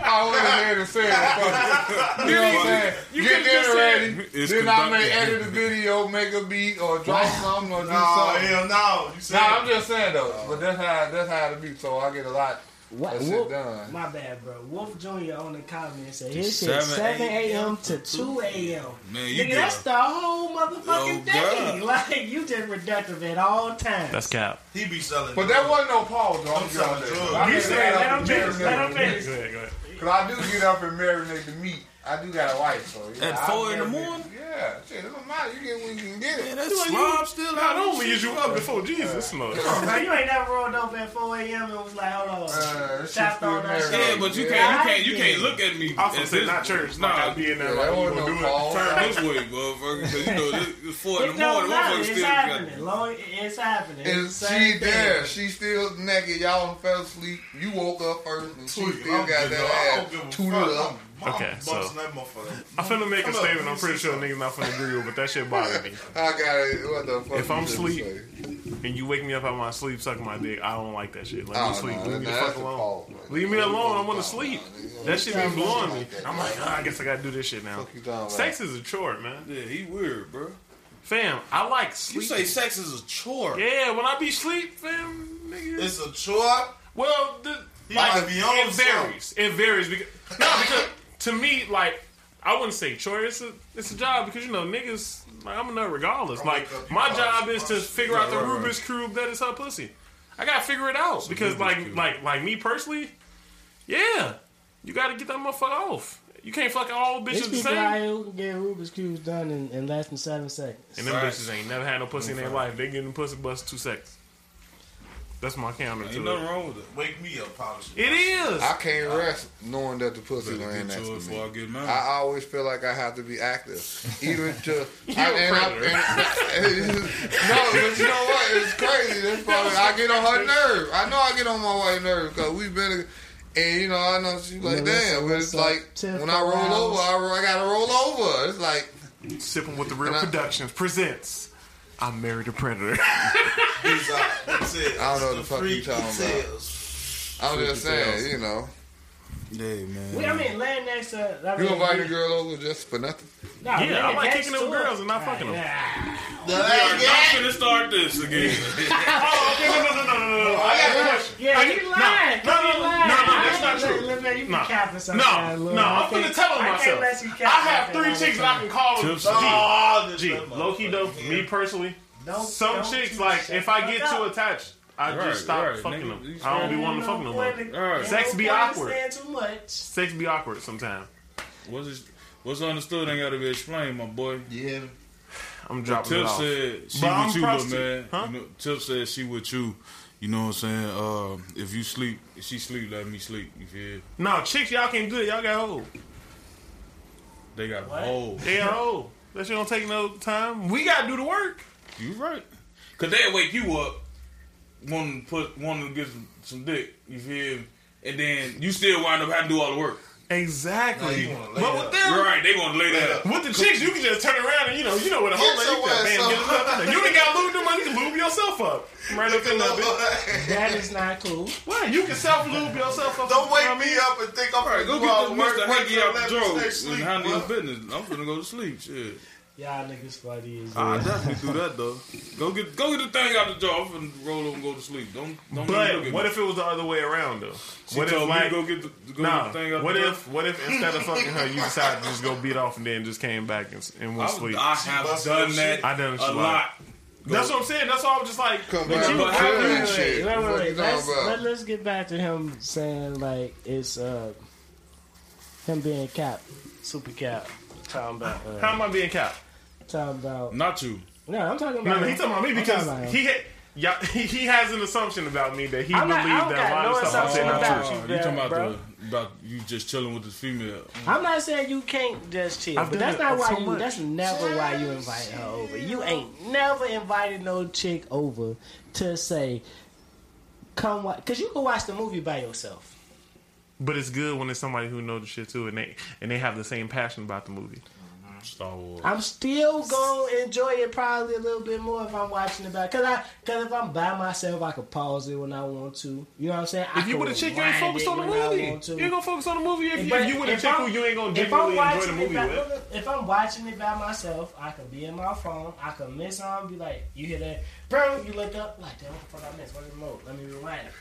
I went ahead and said it. it. You know what I'm saying? You Get dinner ready. It's then I may edit a video, make a beat, or draw something, or do No, something. hell no. You Nah, I'm just saying though. But that's how that's how it be. So I get a lot What? of shit Wolf, done. my bad, bro. Wolf Jr. on the comment said his shit 7 7 a.m. to 2 a.m. Man, you Nigga, get that's the whole motherfucking day. (laughs) God. Like, you just productive at all times. That's cap. he be selling. But that wasn't no pause though. I'm I'm just selling saying. drugs. I You just said, get let him finish, let him finish. Go ahead, go ahead. Cause I do get up and marinate the meat. I do got a wife, so yeah, At I four in the marinate- morning? Yeah, shit, it don't matter. You get when you can get it. That like slob you- still Not out. only is you up before Jesus, no. Bro, you ain't never rolled up at 4 a.m. and was like, hold on. Uh, that shit Tapped on that shit. Yeah, but you Yeah. can't, you can't, you can't look at me. I was gonna as say this- not church. Nah, Like I be in there Yeah, like that you wasn't gonna no do it. turn this way, motherfucker. Because you know it's four in the (laughs) morning. Motherfucker It's still happening. Long, it's happening. It's she there. She still naked. Y'all done fell asleep. You woke up first, and she still got good, though. I that ass tooted up. I'm, Okay, I'm so- busting that. I'm finna make a Come up, statement. let I'm pretty sure niggas not finna agree with, but that shit bother me. (laughs) I got it. What the fuck? If I'm just asleep. And you wake me up out of my sleep, sucking my dick. I don't like that shit. Let Oh, me sleep. no, Leave me the fuck alone. fault. Leave me alone. I want to sleep. That shit be blowing me. that? I'm like, oh, I guess I gotta do this shit now. Fuck you talking about? Sex is a chore, man. Yeah, he weird, bro. Fam, I like sleep. You say sex is a chore. yeah, when I be sleep, fam, nigga. It's a chore. well, the, He like, might be on it varies. It varies because no, because to me, like, I wouldn't say chore. It's a it's a job because you know niggas. Like, I'm a nut regardless. Don't Like, wake up, you my job is to lunch. figure out the right, right. Rubik's cube that is her pussy. I gotta figure it out because, like, Cube. like, like me personally, yeah, you gotta get that motherfucker off. You can't fuck all There's bitches the people same. out here who can get Rubik's Cubes done in, in less than seven seconds. And them Facts. bitches ain't never had no pussy in their life. They getting pussy bust two seconds. That's my counter Ain't to nothing it. wrong with it. Wake me up, polish It is. I can't rest knowing that the pussy Better laying get next yours to before I me. get mine. I always feel like I have to be active, even to. You're (laughs) I, a and I- predator. and- (laughs) no, but you know what? It's crazy. That's (laughs) probably, I get on her nerve. I know I get on my wife's nerve because we've been. And you know, I know she's like, Melissa, damn, but it's up? like Ten, when I roll hours. over, I, I gotta roll over. It's like Sipping with the Real And I- Productions presents I'm Married a Predator. (laughs) He's out. That's it. I don't know what The the fuck you freaky talking about. I'm just Freaky saying, you know, Yeah, man. We, I mean, laying next to. I you mean, invite a girl over just for nothing. Nah, Yeah, laying I like kicking them to girls and not fucking them. Yeah. We are not gonna start this again. oh, okay, no, no, no, no, no, no. I got a question. Yeah, I you get- lying. No, no, You no, lying. no, no, I that's not true. Look, look, you be No. capping No, no, I I'm finna can't- tell on myself. can't let you I have like three chicks that I can call. Tips. G, Oh, this G, low key though, me personally, some chicks like if I get too attached, I Right, just stopped right, fucking nigga. them. I don't be wanting to fuck no more. Alright. Sex be awkward. Too much. Sex be awkward sometimes. What's it, what's understood ain't got to be explained, my boy. Yeah. I'm dropping it Tip off. said she But I'm with you, little trusted. man. Huh? You know, Tip said she with you. You know what I'm saying? Uh, if you sleep, if she sleep, let me sleep. You feel? No, chicks, y'all can't do it. Y'all got hold. They got What? hold. They got hold. That shit don't take no time. We gotta do the work. You right? Cause they'll wake you up, wanting to put, wanting to get some, some dick. You feel? And then you still wind up having to do all the work. Exactly. Now you wanna lay but with them, You're right. They want to lay that up. with the chicks, you can just turn around and you know, you know what a whole Get lady your can bam, get it up. You ain't got to lube the money. You can lube yourself up. Right up in there, bitch. That is not cool. What? You can self lube yourself up. Don't wake me up and think I'm All right, gonna go get the this work. Mr. wait Hanky out the 11 drawer stay and sleep, handle your business. I'm gonna go to sleep. Shit. Y'all niggas funny as I hell. definitely do that though. (laughs) Go get go get the thing out the drawer. I'm roll over and go to sleep. Don't don't even look But at what me. if it was the other way around though? she what told if me like to go get the go Nah, get the thing out what the drawer? if what if instead of fucking her, you decided to just go beat off and then just came back and, and went I, to sleep? I have busted done that shit. I done a shit like- lot. That's what I'm saying. That's why I'm just like, Come But back you- with but how killing you- Wait, wait, wait, What wait. you Let's, let, about? let's get back to him saying like it's uh him being cap, super cap. Talking about uh, how am I being cap? Talking about Not you. no, I'm talking about no, he's talking about me because about he had, yeah, he, he has an assumption about me that he I'm not- believes don't that a lot no of stuff I'm not about true. you. You talking about bro. the about you just chilling with this female? I'm not saying you can't just chill, I've but that's not why so you. much. That's never why you invite her over. You ain't never invited no chick over to say, "Come watch," because you can watch the movie by yourself. But it's good when it's somebody who knows the shit too, and they and they have the same passion about the movie. Star Wars. I'm still gonna enjoy it probably a little bit more if I'm watching it back. Cause I, cause if I'm by myself, I can pause it when I want to. You know what I'm saying? I If you can with a chick, you ain't focused on the movie. You ain't gonna focus on the movie if, But if you with a chick who you ain't gonna if I'm genuinely enjoy the movie by, with. if I'm watching it by myself, I can be in my phone. I can miss on, be like, you hear that, bro? You look up, like, damn, what the fuck I missed? What is the mode? Let me rewind it.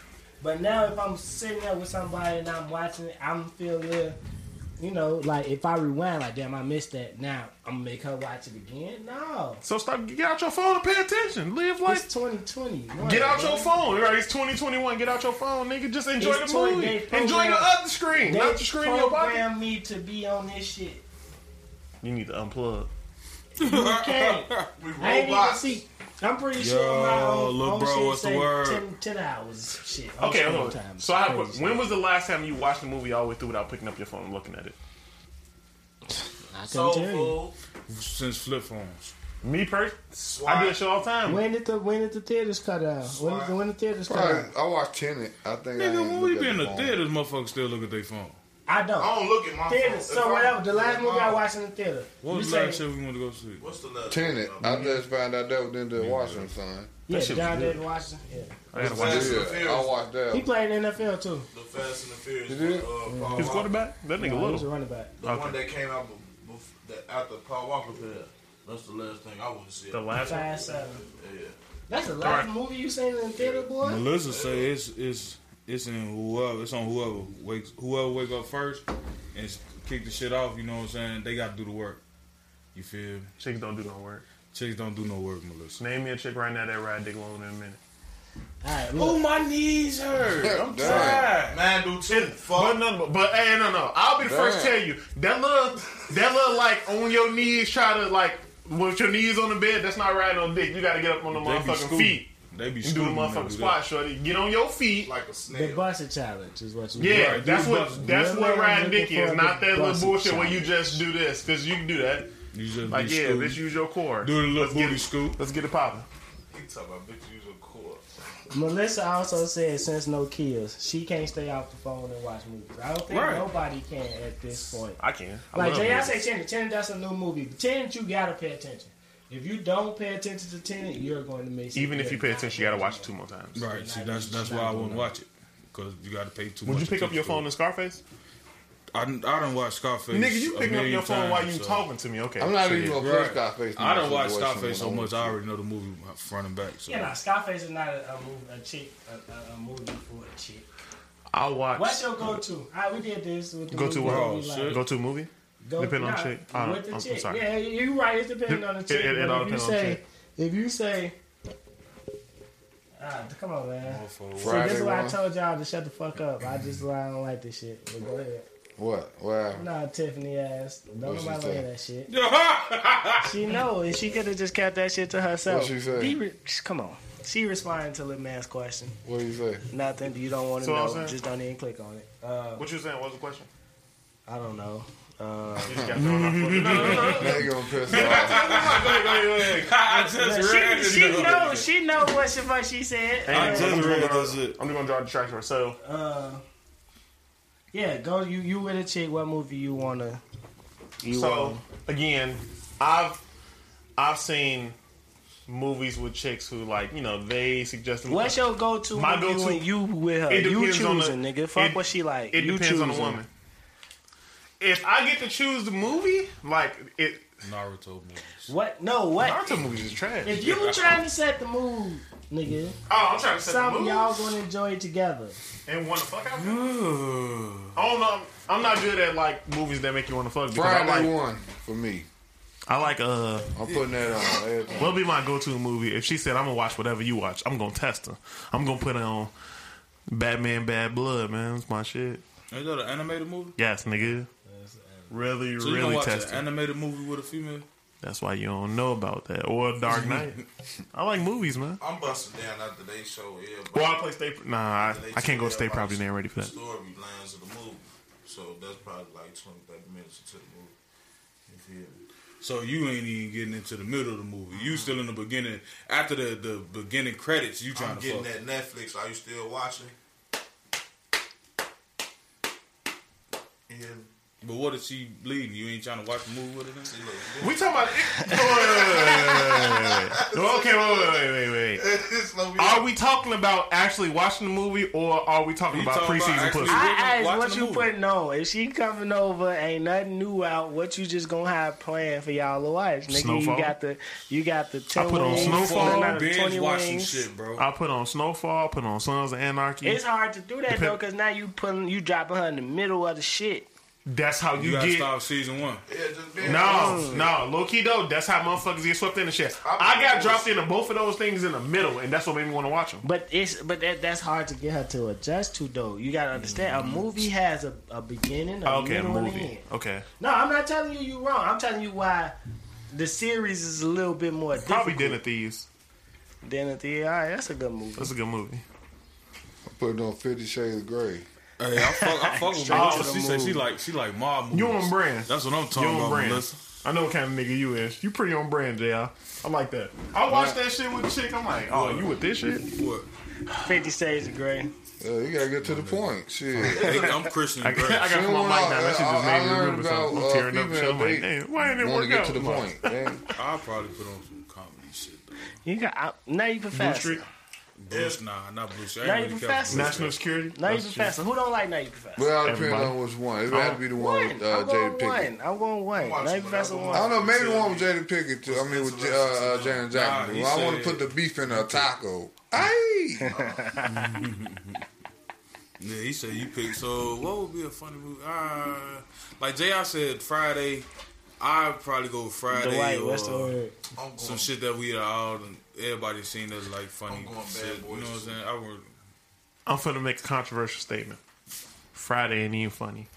But now, if I'm sitting there with somebody and I'm watching it, I'm feeling, you know, like if I rewind, like, damn, I missed that. Now I'm gonna make her watch it again. No, So stop. Get out your phone and pay attention. Live life. it's 2020. Get out bro. your phone. Right, it's 2021. Get out your phone, nigga. Just enjoy It's the movie. Enjoy the other screen, They not the screen in your pocket. program me to be on this shit. You need to unplug. You can't. (laughs) We I ain't even see. I'm pretty Yo, sure my own, little own bro, shit what's the say word? 10, 10 hours. Shit. on Okay, hold on. time. So I have, when was the last time you watched the movie all the way through without picking up your phone and looking at it? I couldn't Soul tell you. Since flip phones. Me personally, I do that shit all the time. When did the when did the theaters cut out? When did the, when the theaters cut Probably, out? I watched Tenet. I think Nigga, ain't when we look be in the the phone. theaters, motherfuckers still look at their phone. I don't. I don't look at my theaters. phone. So If I- whatever. The last movie I I- watched in the theater. What was the last shit we went to go see? What's the last? Tenet. one? I just found out that was in the Washington, son. Yeah, John good. David Washington. Yeah. I gotta watch and Yeah, I watched that. He played in the NFL too. The Fast and the Furious. Did? with, Uh, Paul His quarterback? That nigga No, he was a running back. The Okay. one that came out bef- bef- after Paul Walker passed. That's the last thing I want to see. The last one. Seven. Yeah. That's the last movie you seen in the theater, boy. Melissa say it's it's it's in whoever it's on whoever wakes whoever wake up first and kick the shit off. You know what I'm saying? They got to do the work. You feel? me? Chicks don't do no work. Chicks don't do no work, Melissa. Name me a chick right now that ride dick loan in a minute. All right, Oh, my knees hurt. I'm tired. Man, do too. But Fuck. no, but, but hey, no, no. I'll be the first to tell you that little, that little like on your knees, try to like with your knees on the bed. That's not riding on dick. You got to get up on the They motherfucking feet. They be You do the scooting when they motherfucking do squat, shorty. Get on your feet. Like a snake. The snail. Buster Challenge is what you Yeah, Right, that's what that's Your what man riding dick is. Not that little bust bullshit where you just do this because you can do that. You just Like yeah, scooting. bitch, use your core. Do the little Let's get booty it- scoop. Let's get it popping. He talking about bitch use a core. Melissa also said since no kills, she can't stay off the phone and watch movies. I don't think Right. nobody can at this point. I can. I Like Jay, I movies. say Tenet. Tenet, that's a new movie. Tenet, you gotta pay attention. If you don't pay attention to Tenet, you're going to miss it. Even if You're pay attention, you gotta watch it two more times. Right. See, that's that's why I wouldn't watch it because you got to pay too Would much. you pick up your phone to in Scarface? I didn't, I didn't watch Scarface. Nigga, you a picking up your phone while you so- talking to me? Okay. I'm not So, even yeah. gonna put Right. Scarface. in I don't watch Scarface so much. I already know the movie front and back. So. Yeah, nah, Scarface is not a, a, movie, a chick, a, a, a movie for a chick. I'll watch. What's your go-to? All right, we did this with the Go to movie what? that we Oh, like. Go to a movie. Go, Depending on nah, chick. I don't- with the I'm- I'm chick. sorry. Yeah, you're right. It's depending on the It- chick. it- it but all if you depends on the say, chick. if you say, Ah, come on, man. See, this is why I told y'all to shut the fuck up. I just I don't like this shit. But go ahead. What? Well, Nah, Tiffany ass. Don't What'd nobody say? like that shit. (laughs) She know, and she could have just kept that shit to herself. What'd she say? Be re- come on. She responded to Lil Man's question. what do you say? Nothing you don't want to So know. Just don't even click on it. Uh, What you saying? What was the question? I don't know. Uh, You just got thrown off. No, no, no. Now you gonna piss off. Go ahead, go ahead, go ahead. I just read she, she it. know. She know what the fuck she said. I just read that shit. I'm just gonna draw a distraction. So uh, yeah, go. You you with a chick? What movie you wanna? You So wanna? again, I've I've seen movies with chicks who like you know they suggest What's your go to? My movie go-to- when you with her? It You depends on the- choosing, nigga. Fuck it- what she like. It you depends on the woman. If I get to choose the movie, like it, Naruto movies. What? No, what? Naruto movies is trash. If you were trying to set the mood, nigga, oh, I'm trying to set the something mood y'all gonna enjoy it together. and want to fuck out. there. I don't know. I'm not good at like movies that make you want to fuck. Because I Friday like, one for me. I like uh, I'm putting that on. everything. what'll be my go-to movie? If she said I'm gonna watch whatever you watch, I'm gonna test her. I'm gonna put it on Batman Bad Blood, man. That's my shit. Is that an animated movie? Yes, nigga. Really, So really watch test an it. animated movie with a female? That's why you don't know about that. Or Dark (laughs) Knight. I like movies, man. I'm busting down after they show everybody. Well, I play state. Nah, I, I can't go tell state property. everybody They ain't ready for that. Storylines of the movie. So that's probably like 20, 30 minutes into the movie. You feel me? So you ain't even getting into the middle of the movie. You mm-hmm. still in the beginning. After the, the beginning credits, you trying I'm to getting fuck. that Netflix. Are you still watching? Yeah. But what if she bleeding? You ain't trying to watch the movie with her? Then? We talking about. (laughs) Wait, wait, wait, wait, wait, wait, wait. Okay, wait, wait, wait, wait, wait. (laughs) Are we talking about actually watching the movie, or are we talking about talking about preseason actually- pussy? I asked what you putting on. If she coming over, ain't nothing new out. What you just gonna have planned for y'all to watch, nigga? Snowfall? You got the you got the ten put on wings, Snowfall, no, no, binge watching shit, bro. I put on Snowfall, put on Sons of Anarchy. It's hard to do that Depend- though, cause now you putting you dropping her in the middle of the shit. That's how You you, get. start season one. Yeah, just be No, no, low key though. That's how motherfuckers get swept in the shit. I got dropped into both of those things in the middle, and that's what made me want to watch them. But it's but that that's hard to get her to adjust to though. You gotta understand a movie has a, a beginning, a Okay, middle, and an movie. end. Okay, No, I'm not telling you you're wrong. I'm telling you why the series is a little bit more probably difficult Dinner Thieves. than at the. All right, that's a good movie. That's a good movie. I'm putting on Fifty Shades of Grey. Hey, I fuck, I fuck with Melissa. She said she like she like mob movies. You on brand. That's what I'm talking You talking on about, brand. Melissa. I know what kind of nigga you is. You pretty on brand, JR. I like that. I watched that shit with a chick. I'm like, oh, you with this shit? What? Fifty Shades of Grey. Yeah, you gotta get to the point. Shit. (laughs) Hey, I'm Christian I got, I got See, to my when mic now. That shit just made me remember rude. So I'm about, uh, tearing up. female Shit. I'm like, date. damn, why didn't it Want work to get out? to the point, man. I'll probably put on some comedy shit though. You got I, now you Blue professor. Street, Bruce, nah, not Bruce. I Now ain't you really professor. National Security. Now you That's professor. Who don't like now you professor? Well, it depends Everybody. on which one. It had to be the one One. with uh, I'm going Jada Pinkett. one. I'm going one. Watch Now professor whatever. I don't know, maybe the one with Jada Pinkett too. I mean, with uh, uh, Janet Jackson. he Well, I want to put the beef in a taco. Ay! (laughs) Yeah, he said you pick. So what would be a funny movie? Uh, like Jay, I said, Friday. I'd probably go Friday Dwight, or what's the word? I'm going, some shit that we all and everybody seen as like funny I'm going Bad shit. You know what I'm saying? I would. I'm finna make a controversial statement. Friday ain't even funny.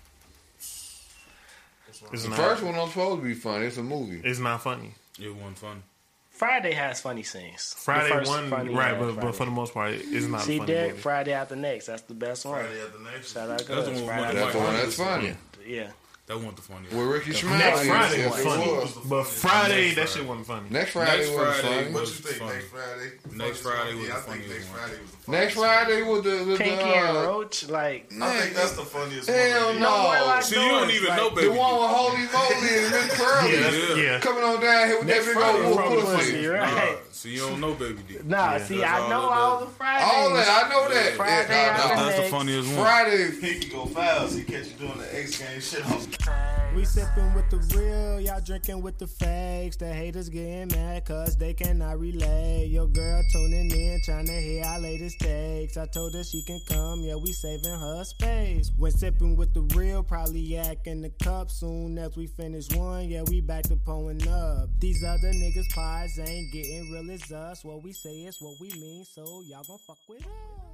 It's The not. first one I'm supposed to be funny. It's a movie. It's not funny. It wasn't fun. Friday has funny scenes. The Friday first one, funny right? has But, but Friday. for the most part, it's not See, a funny Derek, movie. Friday after next. That's the best one. Friday after next. Shout out That's the Gus. one with Friday Mike That's the one Myers. that's funny. Yeah. Yeah. That wasn't the funniest. With Ricky Schmidt. Next Friday yes, was funny, was. but Friday Next that shit wasn't funny. Next Friday Next was Friday funny. What was you think funny. next Friday? Next Friday was yeah, the funniest next. Friday was the funniest Next Friday was the, the, Pinky the and uh, Roach, like I think that's the funniest Hell one. no. more like See, you don't even like, know, the one with Holy Moly and Miss (laughs) Curly. Yeah, Yeah. yeah. Coming on down here with Next that big Friday old wolf pussy. pussy, right? Nah, so you don't know Baby D. Nah, Yeah. see, I know all the Fridays. All that, I know that. Friday Yeah, after nah, That's the funniest one. Friday. Pinky go fouls. He catch you doing the X game shit on We sipping with the real, y'all drinking with the fakes. The haters getting mad cause they cannot relate. Your girl tuning in, trying to hear our latest takes. I told her she can come, yeah, we saving her space. When sipping with the real, probably yak in the cup. Soon as we finish one, yeah, we back to pulling up. These other niggas' pies ain't getting really is us. What we say is what we mean. So y'all gon' fuck with us.